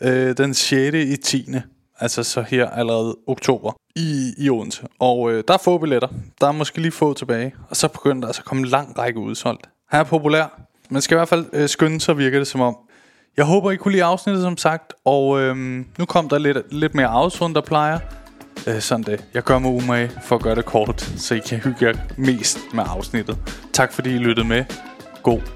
øh, Den 6. i 10. Altså så her allerede oktober i, i Odense Og øh, der er få billetter Der er måske lige få tilbage Og så begynder der altså at komme en lang række udsolgt Han er populær Man skal i hvert fald øh, skynde sig virker det som om jeg håber, I kunne lide afsnittet, som sagt. Og øh, nu kom der lidt, lidt mere afsund, der plejer. Øh, sådan det. Jeg gør mig umage for at gøre det kort, så I kan hygge jer mest med afsnittet. Tak fordi I lyttede med. God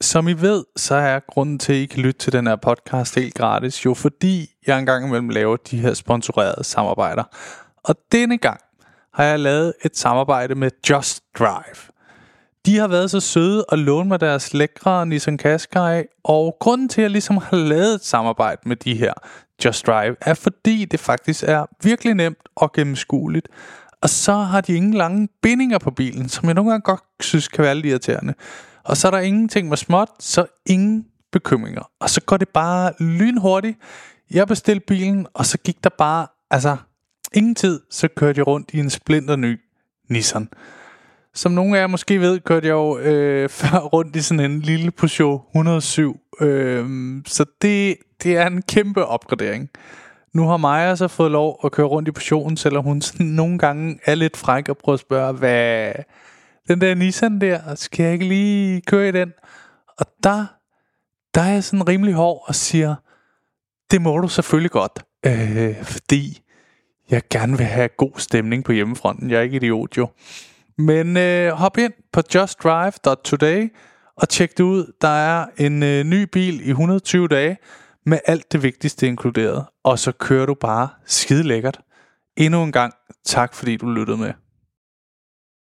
Som I ved, så er grunden til, at I kan lytte til den her podcast helt gratis, jo fordi jeg engang imellem laver de her sponsorerede samarbejder. Og denne gang har jeg lavet et samarbejde med Just Drive. De har været så søde at låne mig deres lækre Nissan Qashqai, og grunden til, at jeg ligesom har lavet et samarbejde med de her Just Drive, er fordi det faktisk er virkelig nemt og gennemskueligt. Og så har de ingen lange bindinger på bilen, som jeg nogle gange godt synes kan være lidt irriterende. Og så er der ingenting med småt, så ingen bekymringer. Og så går det bare lynhurtigt. Jeg bestilte bilen, og så gik der bare, altså ingen tid, så kørte jeg rundt i en splinter ny Nissan. Som nogle af jer måske ved, kørte jeg jo øh, før rundt i sådan en lille Peugeot 107. Øh, så det, det er en kæmpe opgradering. Nu har Maja så fået lov at køre rundt i Peugeoten, selvom hun sådan nogle gange er lidt fræk og prøver at spørge, hvad den der Nissan der, skal jeg ikke lige køre i den? Og der, der er jeg sådan rimelig hård og siger, det må du selvfølgelig godt, øh, fordi jeg gerne vil have god stemning på hjemmefronten. Jeg er ikke idiot jo. Men øh, hop ind på justdrive.today og tjek det ud. Der er en øh, ny bil i 120 dage med alt det vigtigste inkluderet. Og så kører du bare skide lækkert. Endnu en gang tak fordi du lyttede med.